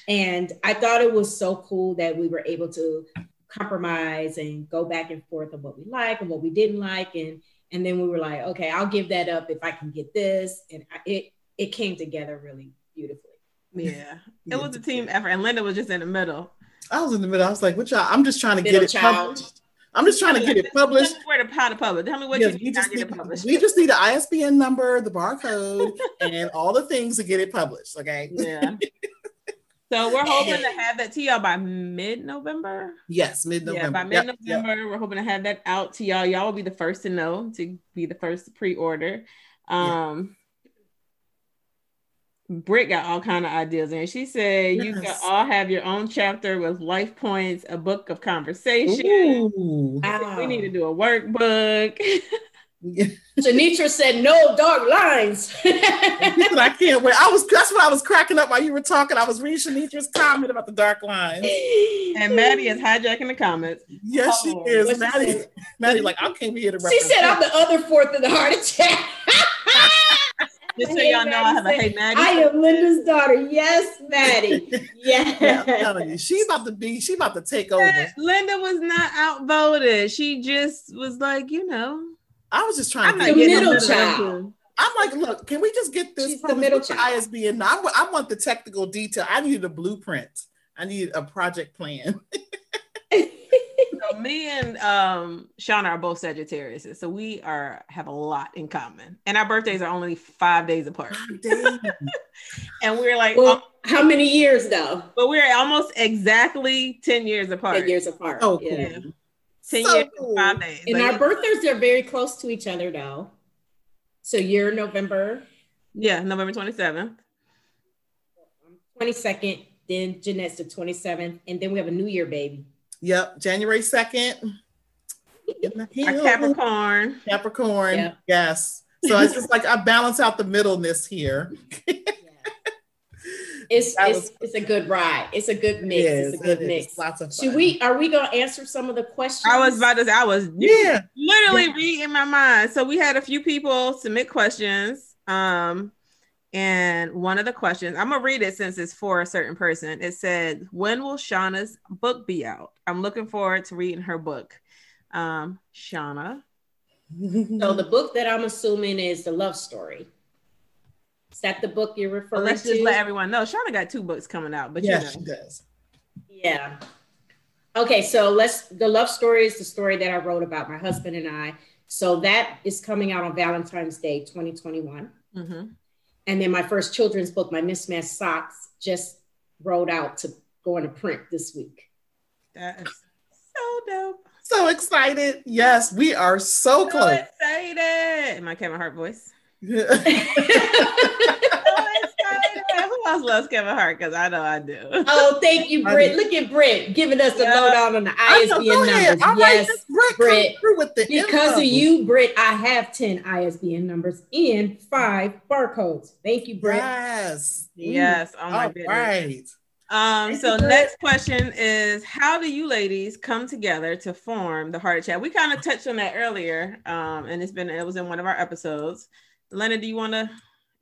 And I thought it was so cool that we were able to compromise and go back and forth on what we like and what we didn't like. And and then we were like, okay, I'll give that up if I can get this. And I, it it came together really beautifully. Yeah, (laughs) it was a team effort, and Lynda was just in the middle. I was in the middle. I was like, "What y'all? I'm just trying to Middle get it child. published. I'm just trying to get it published. Tell me where to how to publish. Tell me what Yes, you need just to get need it published. we just need the ISBN number, the barcode, (laughs) and all the things to get it published. Okay. yeah. (laughs) So we're hoping to have that to y'all by mid-November. Yes, mid November. Yeah, by mid-November, we're hoping to have that out to y'all. Y'all will be the first to know, to be the first to pre-order. Um Britt got all kind of ideas and she said you can all have your own chapter with life points, a book of conversation. Ooh. We need to do a workbook. (laughs) Shanitra said no dark lines. Said, I can't wait. I was that's what I was cracking up while you were talking. I was reading Shanitra's comment about the dark lines. and Maddie is hijacking the comments. Yes, she Oh, is. what's she Maddie, say? Maddie, like I came here to she said I'm the other fourth of the heart attack. (laughs) Just so y'all know, I have a hey Maddie. I am Lynda's daughter. Yes, Maddie. (laughs) Yeah, I'm Yes. telling you, she's about to be. She about to take over. Lynda was not outvoted. She just was like, you know, I was just trying I'm to. not get the getting middle a middle child. income. I'm like, look, can we just get this She's the middle with the child. ISBN? I, I want the technical detail. I need a blueprint. I need a project plan. (laughs) So me and um Shauna are both Sagittarius, so we are have a lot in common, and our birthdays are only five days apart. Damn. (laughs) And we're like, Well, um, how many years though? but we're almost exactly ten years apart. Ten years apart. Oh, cool. Yeah. ten So years cool. and five days. And Like, our birthdays are very close to each other though. So you're November yeah, November twenty seventh. 22nd, then Jeanette's the 27th, and then we have a New Year baby. Yep, January 2nd. In the Capricorn. Capricorn. Yep. Yes. So it's just like I balance out the middleness here. (laughs) It's it's, it's a good ride. It's a good mix. It is, it's a good it is. mix. Lots of Should we are we gonna answer some of the questions? I was about to say, I was Yeah. literally reading my mind. So we had a few people submit questions. Um, and one of the questions, I'm gonna read it since it's for a certain person. It said, When will Shauna's book be out? I'm looking forward to reading her book. Um, Shauna. so the book that I'm assuming is the love story. Is that the book you're referring referring let's to? just let everyone know. Shauna got two books coming out, but yeah, you she does. Yeah. Okay, so let's the love story is the story that I wrote about my husband and I. So that is coming out on Valentine's Day 2021. Mhm. And then my first children's book, my Mismatched Socks, just rolled out to go into print this week. That is so dope. So excited. Yes, we are so So close. excited. My Kevin Hart voice. (laughs) (laughs) Yeah. So excited. Who else loves Kevin Hart? Because I know I do. oh, thank you, (laughs) I Britt. Look at Britt giving us the Yeah. lowdown on the I know, ISBN go ahead. numbers. All right, yes. just Britt, come Britt. through with the Because info. of you, Britt, I have 10 ISBN numbers and five barcodes. Thank you, Britt. Yes. Yes. Oh my All goodness. right. Um, so next question is how do you ladies come together to form the heart chat? We kind of touched on that earlier. Um, and it's been it was in one of our episodes. Lena, do you want to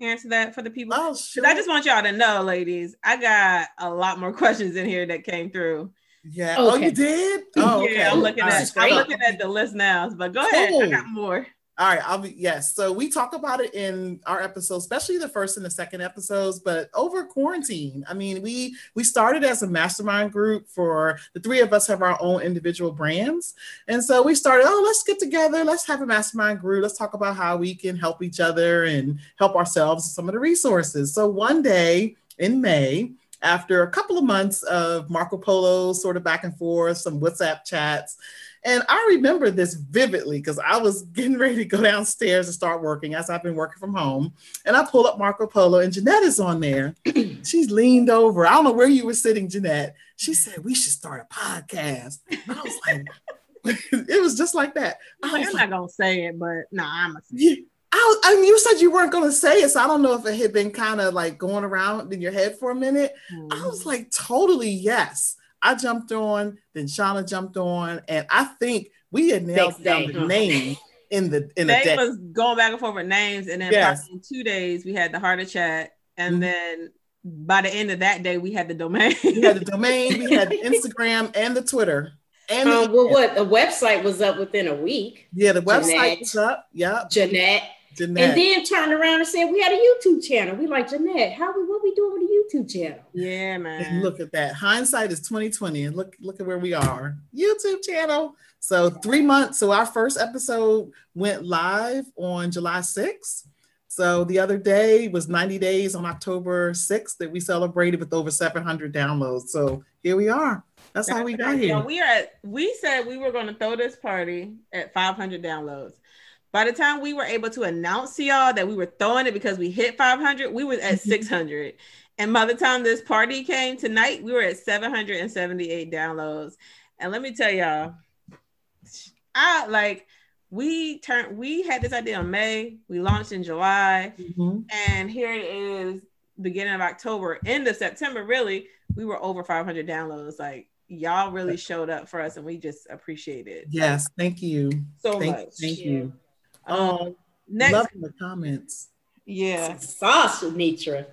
answer that for the people? Oh, sure. I just want y'all to know, ladies, I got a lot more (laughs) questions in here that came through. yeah. Oh, you did? (laughs) Oh, okay. Yeah, I'm looking at. I'm looking at the list now. But go ahead, I got more. All right, I'll be yes. So we talk about it in our episodes, especially the first and the second episodes. But over quarantine, I mean, we we started as a mastermind group for the three of us have our own individual brands, and so we started. Oh, let's get together. Let's have a mastermind group. Let's talk about how we can help each other and help ourselves with some of the resources. So one day in May, after a couple of months of Marco Polo sort of back and forth, some WhatsApp chats. And I remember this vividly because I was getting ready to go downstairs and start working as I've been working from home. And I pull up Marco Polo and Jeanette is on there. (clears throat) She's leaned over. I don't know where you were sitting, Jeanette. She said, We should start a podcast. I was like, (laughs) It was just like that. I'm, was I'm like, not gonna say it, but no, I'm a yeah. I, I mean, you said you weren't going to say it, so I don't know if it had been kind of like going around in your head for a minute. I hmm. was like, totally yes. I jumped on, then Shauna jumped on, and I think we had nailed down the name in the in the They day. was going back and forth with names, and then Yes. in two days we had the heart of chat, and Mhm. then by the end of that day we had the domain. We had the (laughs) domain, we had the Instagram and the Twitter. And the Um, well, what the website was up within a week. yeah, the website Jeanette. was up. Yep. Jeanette, Jeanette. and then turned around and said we had a YouTube channel. We like Jeanette. How we what we doing with a YouTube channel? yeah, And man. look at that. Hindsight is 2020. And look, look at where we are. YouTube channel. So three months. So our first episode went live on July 6th. So the other day was 90 days on October 6th that we celebrated with over 700 downloads. So here we are. That's how we got (laughs) Yeah, here. we are at, we said we were going to throw this party at 500 downloads. By the time we were able to announce to y'all that we were throwing it because we hit 500, we was at (laughs) Mhm. 600. And by the time this party came tonight, we were at 778 downloads. And let me tell y'all, I like we turned we had this idea in May, we launched in July, Mhm. and here it is beginning of October, end of September, really, we were over 500 downloads. Like y'all really showed up for us and we just appreciate it Yes. Thank you. so Thank, much. thank you. Um, next, Loving the comments. yeah. Sauce, Nitra.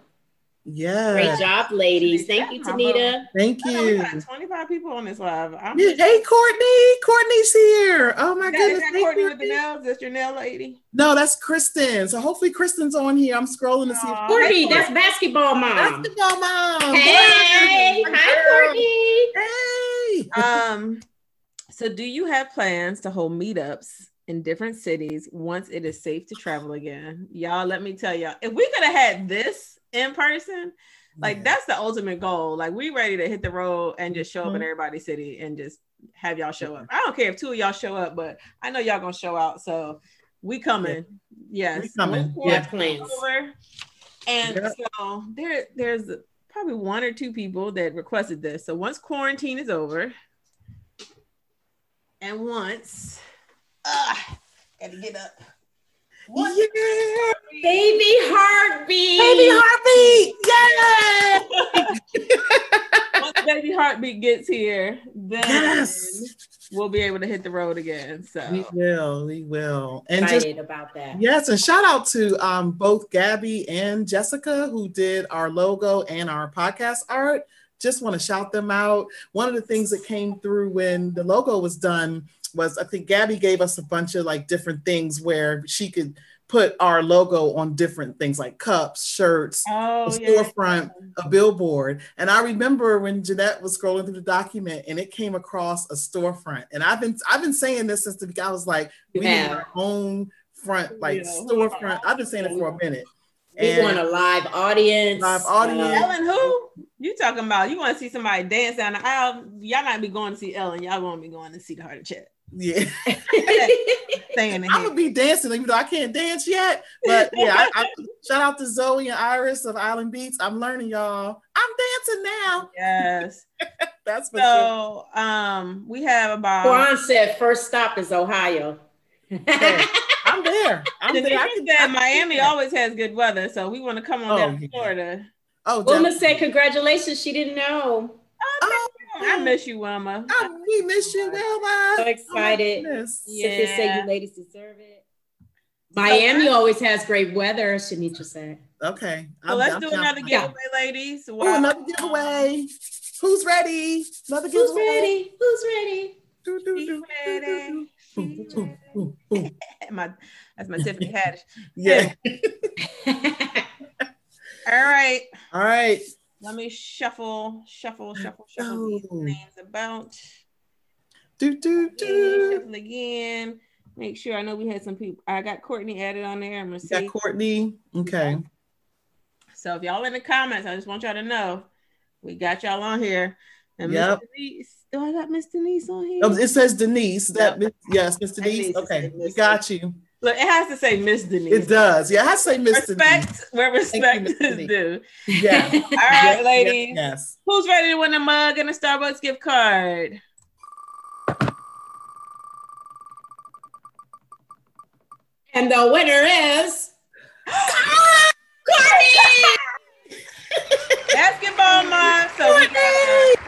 Yeah. Great job, ladies. Thank you, Tanita. Thank I know we you. got 25 people on this live. I'm Yeah, Hey, Courtney. Courtney's here. Oh my Is that- goodness. is that Hey, Courtney with the Courtney. nails? That's your nail lady? No, that's Kristen. So hopefully Kristen's on here. I'm scrolling to see if Courtney, that's basketball mom. basketball mom. Hey, Yes. hi, Courtney. Hey. Um, so do you have plans to hold meetups in different cities once it is safe to travel again? Y'all, let me tell y'all, if we could have had this in person, like Yeah. that's the ultimate goal. Like we ready to hit the road and just show up in Mhm. everybody's city and just have y'all show up. I don't care if two of y'all show up, but I know y'all gonna show out. So we coming. Yes. We coming. Yeah, plans. over, and Yeah. so there, there's probably one or two people that requested this. So once quarantine is over, and once, uh, gotta get up. Once, Yeah. Baby heartbeat. Baby heartbeat. Yeah. (laughs) once baby heartbeat gets here, then Yes. we'll be able to hit the road again. So We will. We will. And just Excited about that. Yes, and shout out to um, both Gabby and Jessica who did our logo and our podcast art. Just want to shout them out. One of the things that came through when the logo was done was I think Gabby gave us a bunch of like different things where she could put our logo on different things like cups, shirts, oh a yeah. storefront, a billboard. And I remember when Jeanette was scrolling through the document and it came across a storefront. And I've been I've been saying this since the beginning. I was like, You we need our own front, like Yeah. storefront. I've been saying it for a minute. We And want a live audience. Live audience. Ellen, who you talking about? You want to see somebody dance down the aisle? Y'all not be going to see Ellen. Y'all gonna be going to see the heart of chat. Yeah, (laughs) Staying in I'm gonna be dancing, even though I can't dance yet. But yeah, I, I, (laughs) shout out to Zoe and Iris of Island Beats. I'm learning, y'all. I'm dancing now. Yes. (laughs) That's for sure. So um, we have about. Juan said first stop is Ohio. I'm there. I'm there. I Denise can, said Miami always has good weather, so we want to come on Oh, down to yeah. Florida. oh, Wilma definitely. said congratulations. She didn't know. oh, I miss you, Wilma. Oh, we miss you, Wilma. So excited. Oh, my goodness. Cynthia said you ladies deserve it. Miami always has great weather, Shanitra said. Okay. So I'm- let's I'm do down another for that. giveaway, ladies. Wow. another giveaway. Who's ready? Another Who's giveaway. ready? Who's ready? Do, do, She's do, do, ready. do, She's do. Ooh, ooh, ooh, ooh. (laughs) My, that's my Tiffany Haddish. Yeah. (laughs) All right. (laughs) All right. Let me shuffle, shuffle, shuffle, shuffle these Oh. names about. Do, do, do. Shuffle again. Make sure I know we had some people. I got Courtney added on there. I'm gonna say Courtney. Okay. so. If y'all in the comments, I just want y'all to know we got y'all on here. And Yep. Miss Denise, do I got Miss Denise on oh, here? Oh, it says Denise. That Yep. yes, Miss Denise. Okay, we got you. Look, it has to say Miss Denise. It does. Yeah, I have to say Miss Denise. Respect where respect Miss is Denise. due. Yeah. All (laughs) right, Yes, ladies. Yes. Who's ready to win a mug and a Starbucks gift card? And the winner is Courtney! Basketball mom. So we got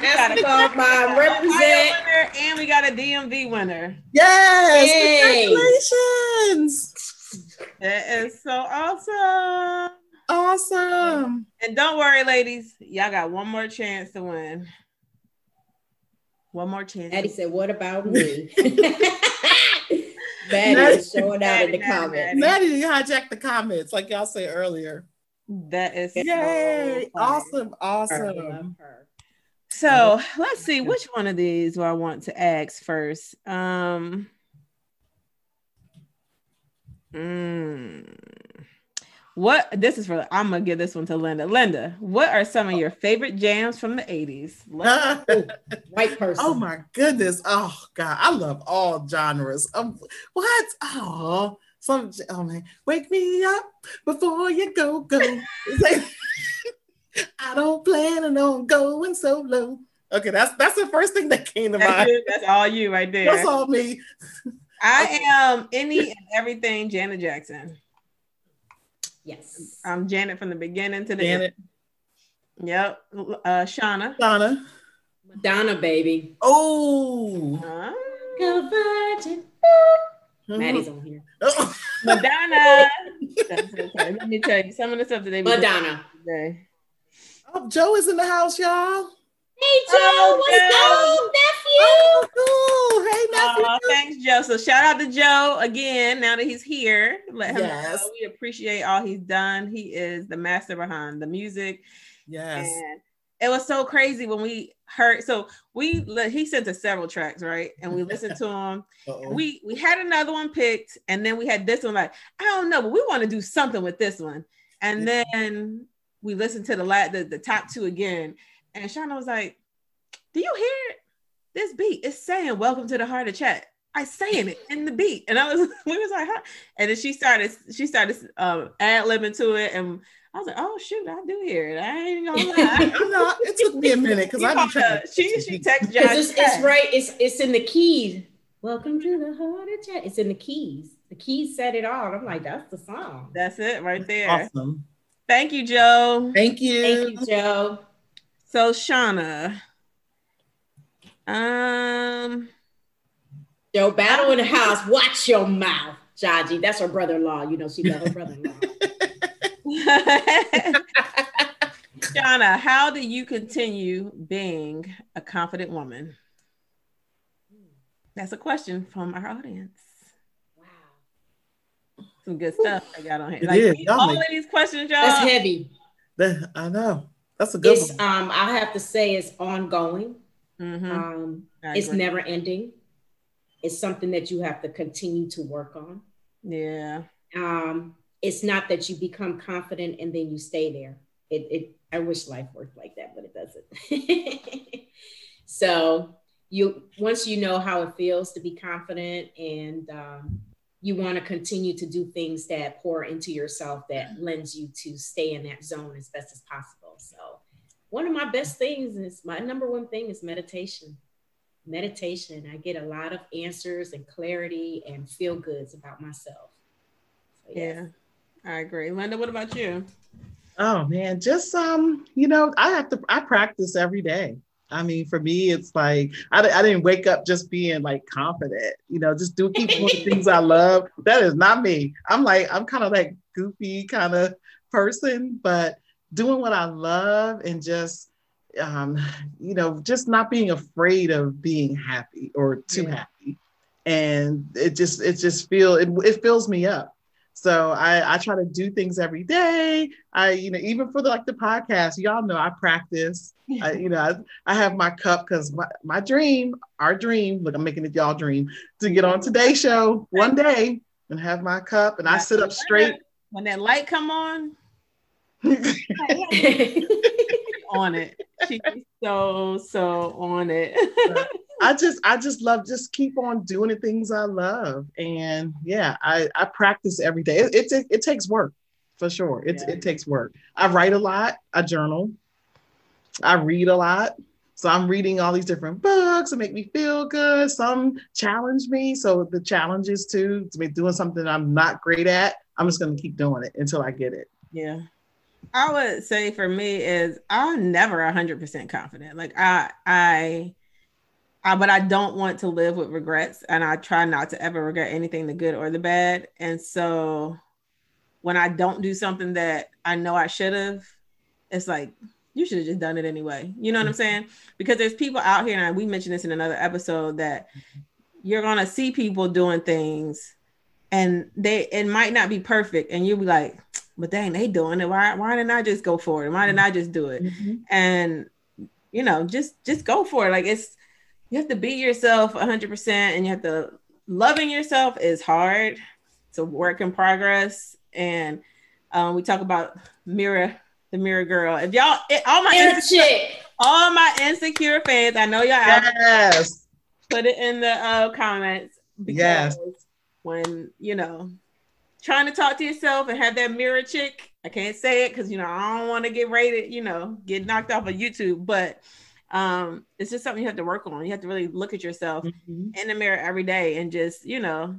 a, we got a Basketball mom represent. Winner and we got a DMV winner. Yes, Yay. congratulations. That is so awesome. Awesome. And don't worry, ladies, y'all got one more chance to win. One more chance. Eddie said, "What about me?" Maddie (laughs) (laughs) Maddie- is showing out in the Maddie, Maddie, comments. Maddie, you hijacked the comments, like y'all said earlier. That is so Yay! fun. Awesome, I love awesome. Her. So let's see which one of these do I want to ask first. Um, mm, what this is for? I'm gonna give this one to Lynda. Lynda, what are some of your favorite jams from the '80s? (laughs) White person. oh my goodness. Oh God, I love all genres. Um, what? Oh, some oh man, wake me up before you go go. (laughs) (laughs) It's like, I don't plan on going solo. Okay, that's that's the first thing that came to That's, mind. you- that's all you right there. That's all me. I am any and everything Janet Jackson. yes. I'm Janet from the beginning to the Janet, end. Yep. Uh, Shauna. Donna. Madonna, baby. Oh, Uh, Go virgin. Maddie's on here. Oh. Madonna. (laughs) Let me tell you some of the stuff that they be Madonna. today. Oh, Joe is in the house, y'all. Hey Joe, Oh, what's Joe. up, nephew? Oh, cool. Hey, nephew. Aw, thanks, Joe. So shout out to Joe again. Now that he's here, let him Yes. know we appreciate all he's done. He is the master behind the music, yes. and it was so crazy when we heard. So we he sent us several tracks, right? And we listened to them. (laughs) We we had another one picked, and then we had this one. Like I don't know, but we want to do something with this one. And then we listened to the la- the, the top two again, and Shauna was like, "Do you hear it? This beat is saying welcome to the heart of chat." I saying it in the beat, and I was (laughs) we was like, huh? And then she started she started um, ad libbing to it, and I was like, "Oh shoot, I do hear it. I ain't gonna lie." (laughs) I'm it took me a minute because I called be trying to. she she text Josh. It's, it's right. It's it's in the keys. Welcome to the heart of chat. It's in the keys. The keys said it all. I'm like, that's the song. That's it right there. Awesome. Thank you, Joe. Thank you. Thank you, Joe. So Shauna, um, Joe, battle in the house. Watch your mouth, Jaji. That's her brother-in-law. You know she love her brother-in-law. (laughs) Shauna, how do you continue being a confident woman? That's a question from our audience. Wow, Some good stuff I got on here. It Like is. Y'all all make- of these questions, y'all. that's heavy. That- I know. That's a good It's one. um, I have to say, it's ongoing. Mhm, Um, it's never ending. It's something that you have to continue to work on. Yeah. um, it's not that you become confident and then you stay there. It, it I wish life worked like that, but it doesn't. (laughs) so you once you know how it feels to be confident and um, you want to continue to do things that pour into yourself that lends you to stay in that zone as best as possible. So one of my best things is my number one thing is meditation. Meditation. I get a lot of answers and clarity and feel goods about myself. So, yes. Yeah. I agree. Lynda, what about you? Oh man, just um, you know, I have to. I practice every day. I mean, for me, it's like I, I didn't wake up just being like confident. You know, just do keep doing things I (laughs) love. That is not me. I'm like I'm kind of like goofy kind of person, but doing what I love and just um, you know, just not being afraid of being happy or too Yeah. happy, and it just it just feel it, it fills me up. So I, I try to do things every day. I, you know, even for the, like the podcast, y'all know I practice. I, you know, I, I have my cup because my, my dream, our dream, look, I'm making it y'all dream to get on today's show one day and have my cup and I sit up straight. When that light come on, (laughs) on it. She's so so on it. I just I just love just keep on doing the things I love. And yeah, I, I practice every day. It, it, it takes work for sure. It, Yeah. it takes work. I write a lot, I journal, I read a lot. So I'm reading all these different books that make me feel good. Some challenge me. So the challenges too, to be doing something I'm not great at, I'm just gonna keep doing it until I get it. Yeah. I would say for me is I'm never 100% confident. Like I I I, but I don't want to live with regrets and I try not to ever regret anything the good or the bad. And so when I don't do something that I know I should have, it's like you should have just done it anyway. You know what I'm mm-hmm. saying? Because there's people out here, and we mentioned this in another episode that mm-hmm. you're gonna see people doing things and they it might not be perfect, and you'll be like, but dang, they doing it. Why why didn't I just go for it? Why didn't mm-hmm. I just do it? Mm-hmm. And you know, just just go for it. Like it's you have to beat yourself 100% and you have to loving yourself is hard. It's a work in progress. And um, we talk about mirror the mirror girl. If y'all, it, all my insecure, chick. all my insecure fans, I know y'all out Yes. put it in the uh, comments because Yes. when you know trying to talk to yourself and have that mirror chick, I can't say it because you know I don't want to get rated, you know, get knocked off of YouTube, but um, it's just something you have to work on. You have to really look at yourself Mhm. in the mirror every day and just you know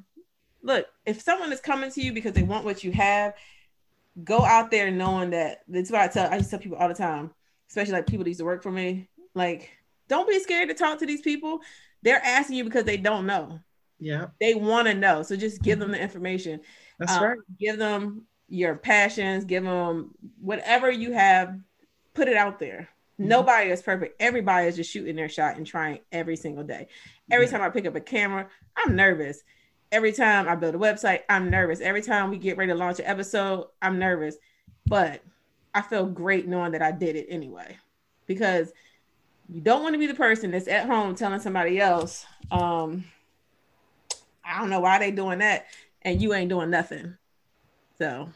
look if someone is coming to you because they want what you have go out there knowing that that's what i tell i to tell people all the time especially like people that used to work for me like don't be scared to talk to these people they're asking you because they don't know Yeah, they want to know so just give them the information that's Um, right. give them your passions give them whatever you have put it out there Mm-hmm. Nobody is perfect. Everybody is just shooting their shot and trying every single day. Every Yeah. time i pick up a camera i'm nervous. Every time i build a website i'm nervous. Every time we get ready to launch an episode i'm nervous. But i feel great knowing that i did it anyway. Because you don't want to be the person that's at home telling somebody else um i don't know why they doing that and you ain't doing nothing. So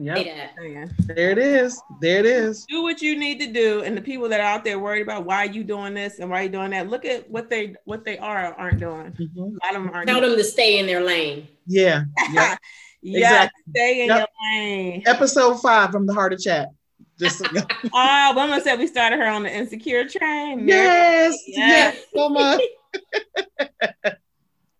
Yeah, Yeah. there it is. There it is. do what you need to do and the people that are out there worried about why you doing this and why you doing that look at what they what they are or aren't doing Mhm. a lot of them aren't Tell doing them to stay in their lane. Yeah, (laughs) yeah. yeah Exactly. stay in Yep. your lane Episode five from the Heart of Chat. Just (laughs) oh woman said we started her on the insecure train yes, Yes. yes, so (laughs) much.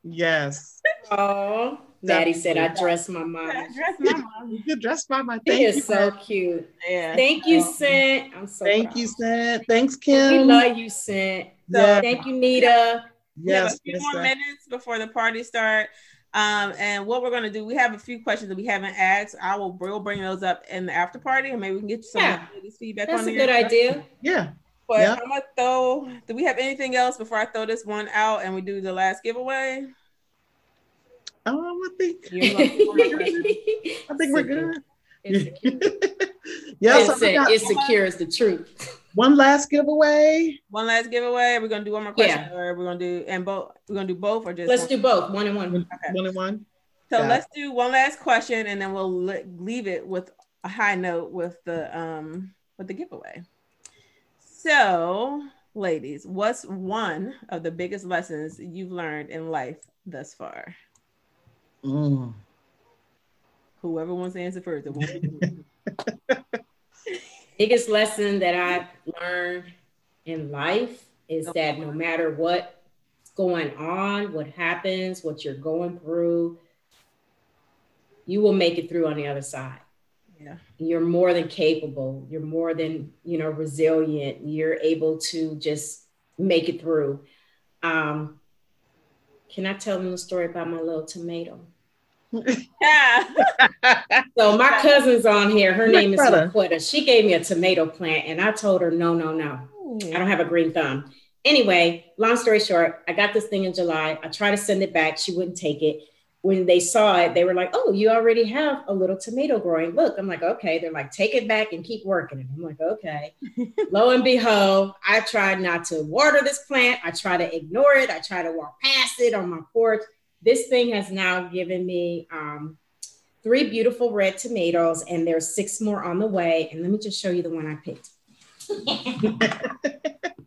yes. Oh, Daddy said I dress my mom. I dressed my mom. You're dressed by my He thank is you. so cute. yeah Thank you. Sent. I'm so Thank proud. you, Seth. Thanks, Kim. We love you, Sent. Yeah. Thank you, Nita. we have a Yes, few yes, more sir. minutes before the party start. Um, and what we're gonna do, we have a few questions that we haven't asked. I will we'll bring those up in the after party, and maybe we can get some Yeah. ladies' feedback That's on a there. good idea. Yeah. But Yeah. I'm gonna throw. Do we have anything else before I throw this one out and we do the last giveaway? Um, I think You wanna- you wanna- I think we're good. Insecure. yes, I It's, forgot. insecure is the truth. one last giveaway. one last giveaway. We're gonna do one more question, Yeah. or we're gonna do and both. We're gonna do both, or just Let's one? do both, one and one. Okay. One and one. So Got let's do one last question, and then we'll le- leave it with a high note with the um with the giveaway. So, ladies, what's one of the biggest lessons you've learned in life thus far? Mm. Whoever wants to answer first. it won't be me. (laughs) Biggest lesson that I've learned in life is that no matter what's going on, what happens, what you're going through, you will make it through on the other side. yeah. you're more than capable you're more than you know resilient you're able to just make it through um can i tell them the story about my little tomato Yeah. (laughs) so my cousin's on here her name is. Laquetta. she gave me a tomato plant and i told her no no no mm. i don't have a green thumb anyway long story short i got this thing in july i tried to send it back she wouldn't take it when they saw it, they were like, "Oh, you already have a little tomato growing. Look." I'm like, "Okay." They're like, "Take it back and keep working it." I'm like, "Okay." (laughs) Lo and behold, I tried not to water this plant. I try to ignore it. I try to walk past it on my porch. This thing has now given me um, three beautiful red tomatoes, and there's six more on the way. And let me just show you the one I picked. (laughs)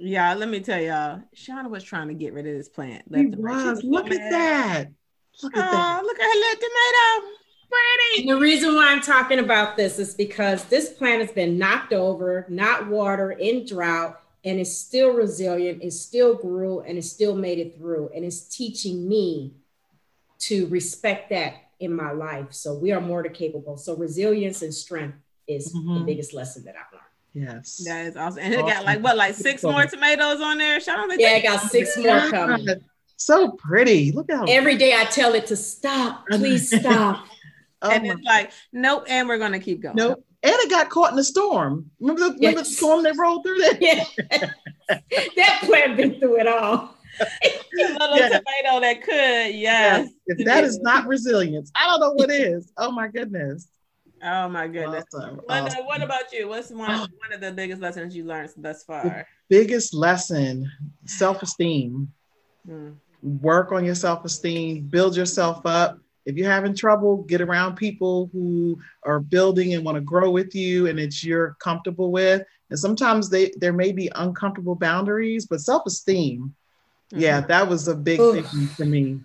Yeah, let me tell y'all, Shauna was trying to get rid of this plant. He left and right. She was. Look at that. Look at that. Oh, look at her little tomato. pretty. And the reason why I'm talking about this is because this plant has been knocked over, not water, in drought, and it's still resilient, it still grew, and it still made it through. And it's teaching me to respect that in my life. So we are more than capable. So resilience and strength is the Mhm. biggest lesson that I've learned. Yes. That is awesome. And it got like what, like six more tomatoes on there? Shout out to Yeah, I got six more coming. So pretty. Look at how Every day I tell it to stop, please stop. (laughs) oh and it's like, nope, and we're gonna keep going. Nope. And it got caught in a storm. Remember the, remember the storm that rolled through there? Yeah. (laughs) that plant been through it all. little Yeah. tomato that could, yes. If that is not resilience, I don't know what is. Oh my goodness. Oh my goodness. Awesome. Lynda, Awesome. what about you? What's one one of the biggest lessons you learned thus far? Biggest lesson self-esteem. Hmm. Work on your self-esteem, build yourself up. If you're having trouble, get around people who are building and want to grow with you and that you're comfortable with. And sometimes they there may be uncomfortable boundaries, but self-esteem, yeah, mm-hmm. that was a big Oof. thing for me.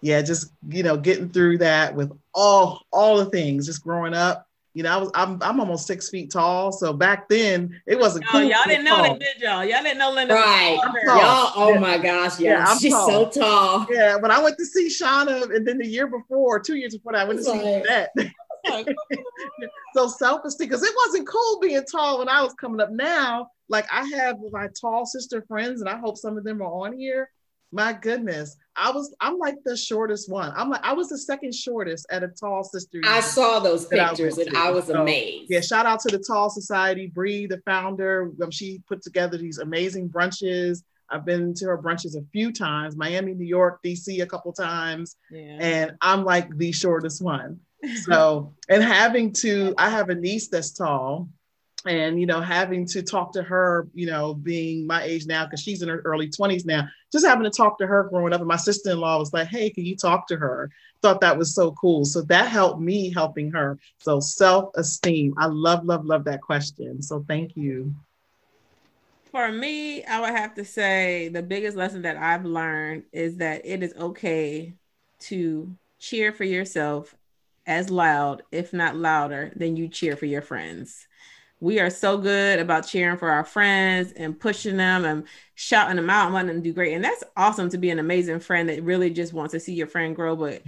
Yeah, just you know, getting through that with all all the things, just growing up. You know, I was I'm I'm almost six feet tall. So back then it wasn't Oh, cool. y'all didn't know tall. that, did y'all? Y'all didn't know Lynda. Right. Y'all, oh Yeah. my gosh, Yeah, yeah, I'm she's tall. so tall. Yeah, when I went to see Shauna, and then the year before, two years before that, I went to see Right. that. (laughs) So self-esteem, because it wasn't cool being tall when I was coming up. Now, like I have my tall sister friends, and I hope some of them are on here. My goodness, I was I'm like the shortest one. I'm like I was the second shortest at a tall sister. I saw those That I pictures and. I was So, amazed. Yeah, shout out to the Tall Society. Bree, the founder, um, she put together these amazing brunches. I've been to her brunches a few times, Miami, New York, DC a couple times, yeah. and I'm like the shortest one. (laughs) So, and having to, I have a niece that's tall, and you know, having to talk to her, you know, being my age now, because she's in her early 20s now, just having to talk to her growing up. And my sister in law was like, Hey, can you talk to her? Thought that was so cool. So that helped me helping her. So self esteem. I love, love, love that question. So thank you. For me, I would have to say the biggest lesson that I've learned is that it is okay to cheer for yourself as loud, if not louder, than you cheer for your friends. We are so good about cheering for our friends and pushing them and shouting them out and letting them do great. And that's awesome to be an amazing friend that really just wants to see your friend grow. But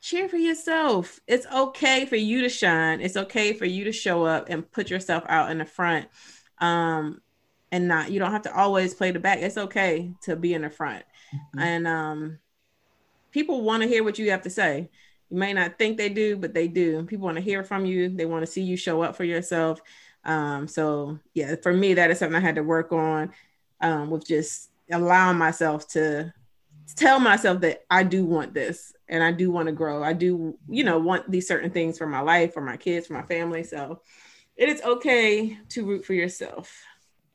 cheer for yourself. It's okay for you to shine. It's okay for you to show up and put yourself out in the front. Um, and not you don't have to always play the back. It's okay to be in the front. Mm-hmm. And um people want to hear what you have to say. You may not think they do, but they do. People want to hear from you. They want to see you show up for yourself. Um, so yeah, for me, that is something I had to work on um, with just allowing myself to tell myself that I do want this and I do want to grow. I do, you know, want these certain things for my life, for my kids, for my family. So it is okay to root for yourself.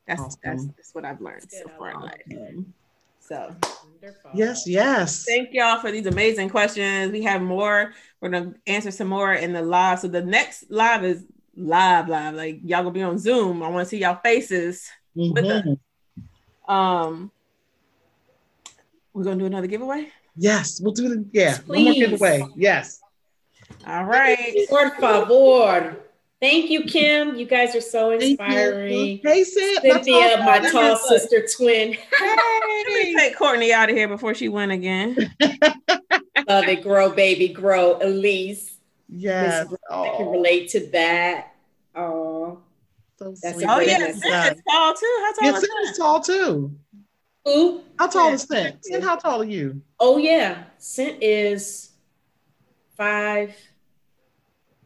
That's that's, Awesome. that's what I've learned so far in life. So Wonderful. Yes, yes. thank y'all for these amazing questions. We have more. We're gonna answer some more in the live. So the next live is live, live. Like y'all gonna be on Zoom. I want to see y'all faces. with us. Mhm. Um, we're gonna do another giveaway. Yes, we'll do the yeah. One more giveaway. Yes. All right. Por favor. Thank you, Kim. You guys are so inspiring. Thank you. inspiring. Hey, Sid. Cynthia, my tall tall sister twin. Let me take Courtney out of here before she win again. (laughs) Love it. Grow, baby, grow. Elise. Yes. Miss I can oh. relate to that. Oh, so That's sweet. Oh great yeah, message. Is tall too. How tall Yeah, is Sid that? is tall too. Who? How tall Yeah. is Sid? Sid, how tall are you? Oh yeah, Scent is five.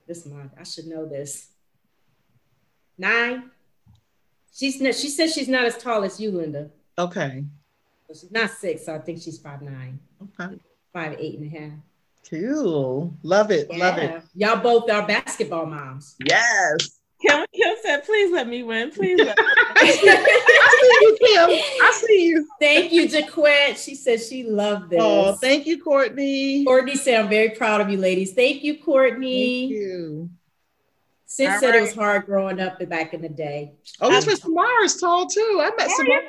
This month, I should know this. Nine. She's not, she says she's not as tall as you, Lynda. Okay. So she's not six, so I think she's five nine, Okay. five eight and a half. Cool. Love it. Love it. Y'all both are basketball moms. Yes. Kim, Kim said, "Please let me win. Please." Let me. (laughs) I see you, Kim. I see you. Thank you, Jaquette. She said she loved this. Oh, thank you, Courtney. Courtney said, I'm very proud of you, ladies. Thank you, Courtney. Thank you. Sid All said it was hard growing up back in the day. Oh, this was Samara's tall too. I met Oh, Samara.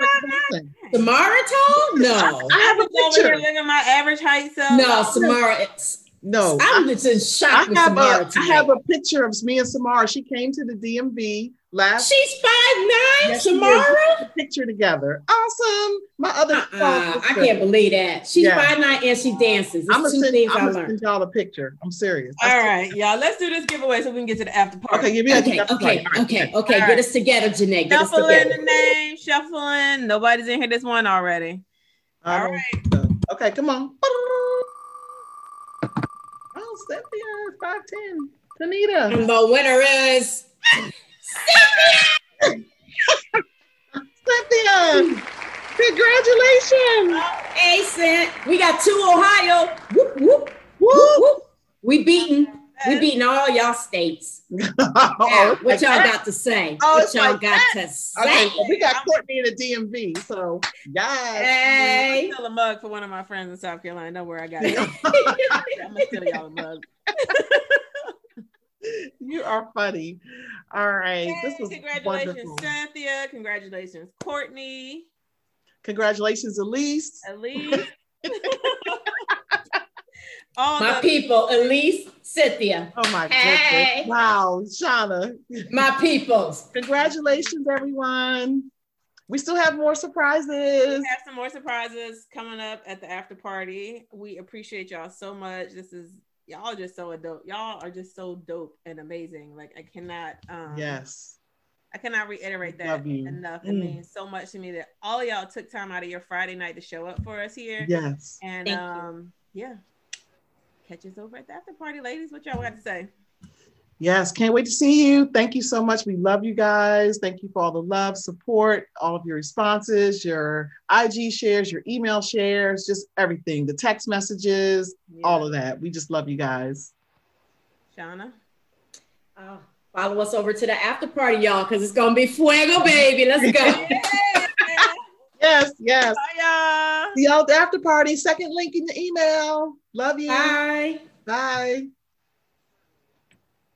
yeah. Samara tall? (laughs) No. I have a I'm over here picture. looking at my average height. So No, Samara, it's- No, I'm just in I shock with have Samara a I tonight. have a picture of me and Samara. She came to the DMV last. She's five nine, Yes, she. Samara. We took a picture together. Awesome. My other. Uh-uh, I can't believe that. She's Yeah. five nine and she dances. It's I'm gonna two send, things I'm I gonna learned. send y'all a picture. I'm serious. All right, y'all. Let's do this giveaway so we can get to the after party. Okay, give me a Okay, that's okay, right. Okay, okay. All Get right. us together, Janae. Get us Shuffling together. the name, shuffling. Nobody's in here this one already. All All right. right. Okay, come on. Oh, Cynthia, five ten. Tanita. And the winner is Cynthia. Congratulations. A cent. We got two Ohio. Whoop, whoop, whoop, whoop. We beating. We beating all y'all states. (laughs) Now, oh, what y'all got to say? Oh, what y'all like got that. to say? Okay, well, we got Courtney in the DMV, so yes. Hey. Steal a mug for one of my friends in South Carolina. Don't worry, I got it. (laughs) (laughs) I'm gonna steal y'all a mug. (laughs) you are funny. All right, this was congratulations, wonderful. Cynthia. Congratulations, Courtney. Congratulations, Elise. Elise. (laughs) All My the people, Elise, Cynthia, Oh my Hey. goodness! Wow, Shauna. my peoples. Congratulations, everyone. We still have more surprises. We have some more surprises coming up at the after party. We appreciate y'all so much. This is y'all just so dope. Y'all are just so dope and amazing. Like I cannot um Yes. I cannot reiterate that Love you. enough. It Mm. means so much to me that all y'all took time out of your Friday night to show up for us here. Yes. And Thank you. um yeah. Catch us over at the after party, ladies. What y'all got to say? Yes. Can't wait to see you. Thank you so much. We love you guys. Thank you for all the love, support, all of your responses, your IG shares, your email shares, just everything, the text messages, all of that. We just love you guys. Shauna. Uh, follow us over to the after party, y'all, because it's gonna be fuego, baby. Let's go. (laughs) Yes. Yes. Bye y'all. See y'all at the after party. Second link in the email. Love you. Bye. Bye.